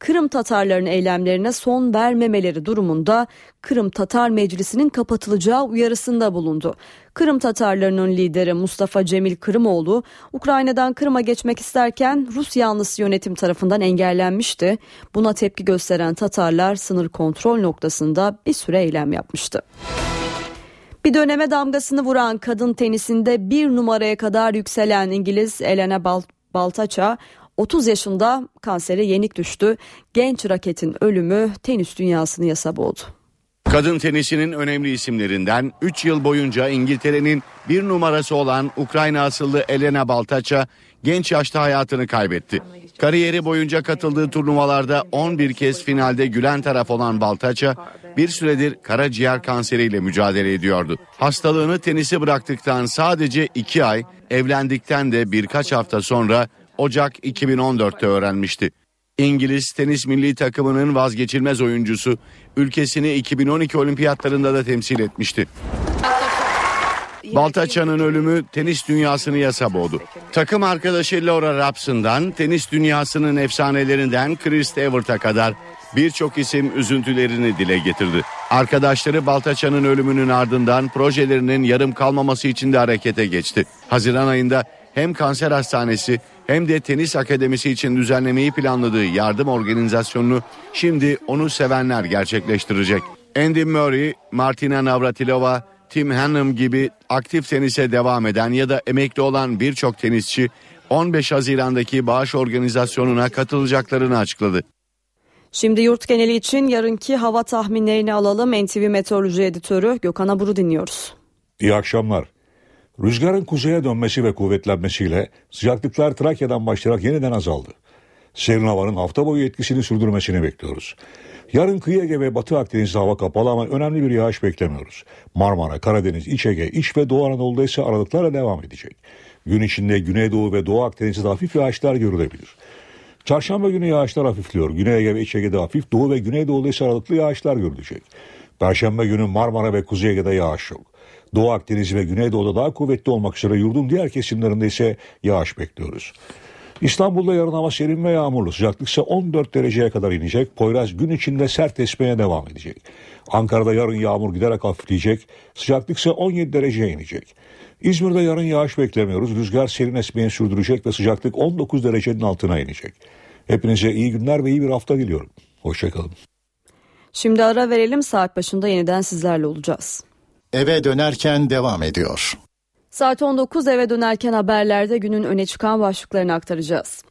Kırım Tatarların eylemlerine son vermemeleri durumunda Kırım Tatar Meclisi'nin kapatılacağı uyarısında bulundu. Kırım Tatarlarının lideri Mustafa Cemil Kırımoğlu Ukrayna'dan Kırım'a geçmek isterken Rus yanlısı yönetim tarafından engellenmişti. Buna tepki gösteren Tatarlar sınır kontrol noktasında bir süre eylem yapmıştı. Bir döneme damgasını vuran kadın tenisinde bir numaraya kadar yükselen İngiliz Elena Bal Baltaça 30 yaşında kansere yenik düştü. Genç raketin ölümü tenis dünyasını yasa boğdu. Kadın tenisinin önemli isimlerinden 3 yıl boyunca İngiltere'nin bir numarası olan Ukrayna asıllı Elena Baltaça genç yaşta hayatını kaybetti. Kariyeri boyunca katıldığı turnuvalarda 11 kez finalde gülen taraf olan Baltaça bir süredir karaciğer kanseriyle mücadele ediyordu. Hastalığını tenisi bıraktıktan sadece 2 ay, evlendikten de birkaç hafta sonra Ocak 2014'te öğrenmişti. İngiliz tenis milli takımının vazgeçilmez oyuncusu ülkesini 2012 olimpiyatlarında da temsil etmişti. Baltaça'nın ölümü tenis dünyasını yasa boğdu. Takım arkadaşı Laura Rapson'dan tenis dünyasının efsanelerinden Chris Stewart'a kadar birçok isim üzüntülerini dile getirdi. Arkadaşları Baltaça'nın ölümünün ardından projelerinin yarım kalmaması için de harekete geçti. Haziran ayında hem kanser hastanesi hem de tenis akademisi için düzenlemeyi planladığı yardım organizasyonunu şimdi onu sevenler gerçekleştirecek. Andy Murray, Martina Navratilova, Tim Hanım gibi aktif tenise devam eden ya da emekli olan birçok tenisçi 15 Haziran'daki bağış organizasyonuna katılacaklarını açıkladı. Şimdi yurt geneli için yarınki hava tahminlerini alalım. NTV Meteoroloji Editörü Gökhan Abur'u dinliyoruz. İyi akşamlar. Rüzgarın kuzeye dönmesi ve kuvvetlenmesiyle sıcaklıklar Trakya'dan başlayarak yeniden azaldı. Serin havanın hafta boyu etkisini sürdürmesini bekliyoruz. Yarın kıyı Ege ve Batı Akdeniz'de hava kapalı ama önemli bir yağış beklemiyoruz. Marmara, Karadeniz, İç Ege, İç ve Doğu Anadolu'da ise aralıklarla devam edecek. Gün içinde Güneydoğu ve Doğu Akdeniz'de hafif yağışlar görülebilir. Çarşamba günü yağışlar hafifliyor. Güney Ege ve İç Ege'de hafif, Doğu ve Güneydoğu'da ise aralıklı yağışlar görülecek. Perşembe günü Marmara ve Kuzey Ege'de yağış yok. Doğu Akdeniz ve Güneydoğu'da daha kuvvetli olmak üzere yurdun diğer kesimlerinde ise yağış bekliyoruz. İstanbul'da yarın hava serin ve yağmurlu. Sıcaklık ise 14 dereceye kadar inecek. Poyraz gün içinde sert esmeye devam edecek. Ankara'da yarın yağmur giderek hafifleyecek. Sıcaklık ise 17 dereceye inecek. İzmir'de yarın yağış beklemiyoruz. Rüzgar serin esmeye sürdürecek ve sıcaklık 19 derecenin altına inecek. Hepinize iyi günler ve iyi bir hafta diliyorum. Hoşçakalın. Şimdi ara verelim saat başında yeniden sizlerle olacağız. Eve dönerken devam ediyor. Saat 19 eve dönerken haberlerde günün öne çıkan başlıklarını aktaracağız.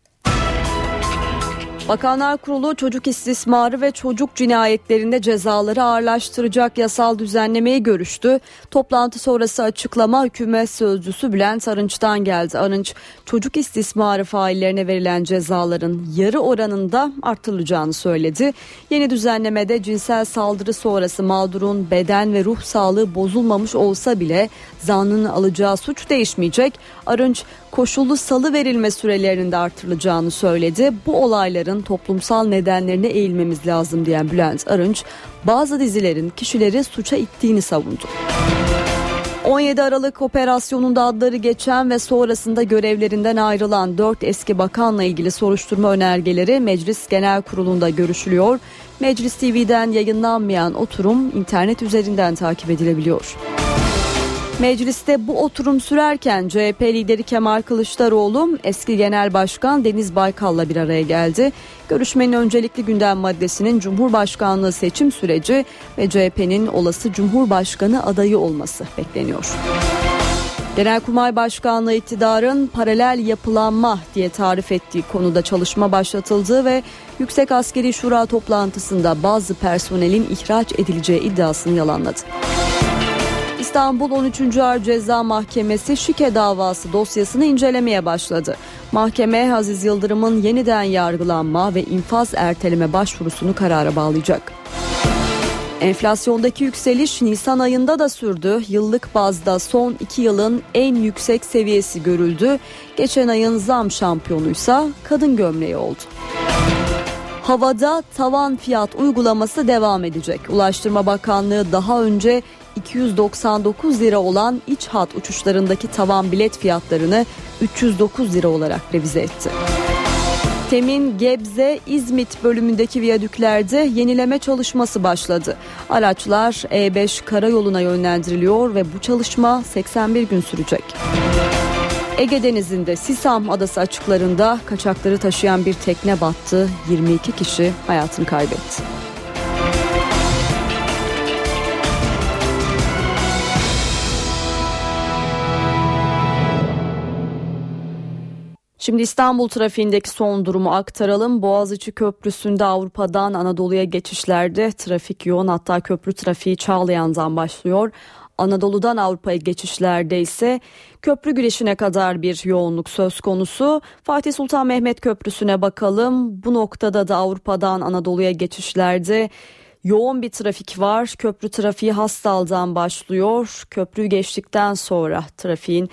Bakanlar Kurulu çocuk istismarı ve çocuk cinayetlerinde cezaları ağırlaştıracak yasal düzenlemeyi görüştü. Toplantı sonrası açıklama hükümet sözcüsü Bülent Arınç'tan geldi. Arınç çocuk istismarı faillerine verilen cezaların yarı oranında artırılacağını söyledi. Yeni düzenlemede cinsel saldırı sonrası mağdurun beden ve ruh sağlığı bozulmamış olsa bile zanlının alacağı suç değişmeyecek. Arınç koşullu salı verilme sürelerinin de artırılacağını söyledi. Bu olayların toplumsal nedenlerine eğilmemiz lazım diyen Bülent Arınç bazı dizilerin kişileri suça ittiğini savundu. 17 Aralık operasyonunda adları geçen ve sonrasında görevlerinden ayrılan 4 eski bakanla ilgili soruşturma önergeleri Meclis Genel Kurulu'nda görüşülüyor. Meclis TV'den yayınlanmayan oturum internet üzerinden takip edilebiliyor. Mecliste bu oturum sürerken CHP lideri Kemal Kılıçdaroğlu eski genel başkan Deniz Baykal'la bir araya geldi. Görüşmenin öncelikli gündem maddesinin Cumhurbaşkanlığı seçim süreci ve CHP'nin olası Cumhurbaşkanı adayı olması bekleniyor. Genelkurmay Başkanlığı iktidarın paralel yapılanma diye tarif ettiği konuda çalışma başlatıldığı ve Yüksek Askeri Şura toplantısında bazı personelin ihraç edileceği iddiasını yalanladı. İstanbul 13. Ağır Ceza Mahkemesi şike davası dosyasını incelemeye başladı. Mahkeme Aziz Yıldırım'ın yeniden yargılanma ve infaz erteleme başvurusunu karara bağlayacak. Enflasyondaki yükseliş Nisan ayında da sürdü. Yıllık bazda son iki yılın en yüksek seviyesi görüldü. Geçen ayın zam şampiyonuysa kadın gömleği oldu. Havada tavan fiyat uygulaması devam edecek. Ulaştırma Bakanlığı daha önce 299 lira olan iç hat uçuşlarındaki tavan bilet fiyatlarını 309 lira olarak revize etti. Temin Gebze İzmit bölümündeki viyadüklerde yenileme çalışması başladı. Araçlar E5 karayoluna yönlendiriliyor ve bu çalışma 81 gün sürecek. Ege Denizi'nde Sisam Adası açıklarında kaçakları taşıyan bir tekne battı. 22 kişi hayatını kaybetti. Şimdi İstanbul trafiğindeki son durumu aktaralım. Boğaziçi Köprüsü'nde Avrupa'dan Anadolu'ya geçişlerde trafik yoğun hatta köprü trafiği Çağlayan'dan başlıyor. Anadolu'dan Avrupa'ya geçişlerde ise köprü girişine kadar bir yoğunluk söz konusu. Fatih Sultan Mehmet Köprüsü'ne bakalım. Bu noktada da Avrupa'dan Anadolu'ya geçişlerde yoğun bir trafik var. Köprü trafiği Hastal'dan başlıyor. Köprüyü geçtikten sonra trafiğin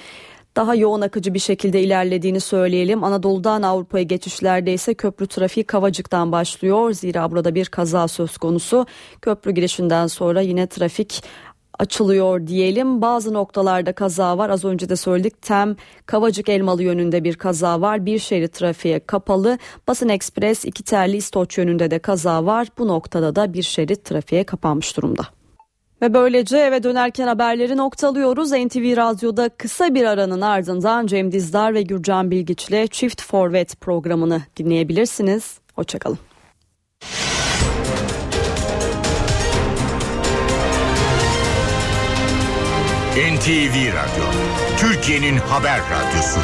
daha yoğun akıcı bir şekilde ilerlediğini söyleyelim. Anadolu'dan Avrupa'ya geçişlerde ise köprü trafiği Kavacık'tan başlıyor. Zira burada bir kaza söz konusu. Köprü girişinden sonra yine trafik açılıyor diyelim. Bazı noktalarda kaza var. Az önce de söyledik. Tem Kavacık Elmalı yönünde bir kaza var. Bir şerit trafiğe kapalı. Basın Ekspres iki terli İstoç yönünde de kaza var. Bu noktada da bir şerit trafiğe kapanmış durumda. Ve böylece eve dönerken haberleri noktalıyoruz. NTV Radyo'da kısa bir aranın ardından Cem Dizdar ve Gürcan Bilgiç'le Çift Forvet programını dinleyebilirsiniz. Hoşçakalın. NTV Radyo, Türkiye'nin haber radyosu.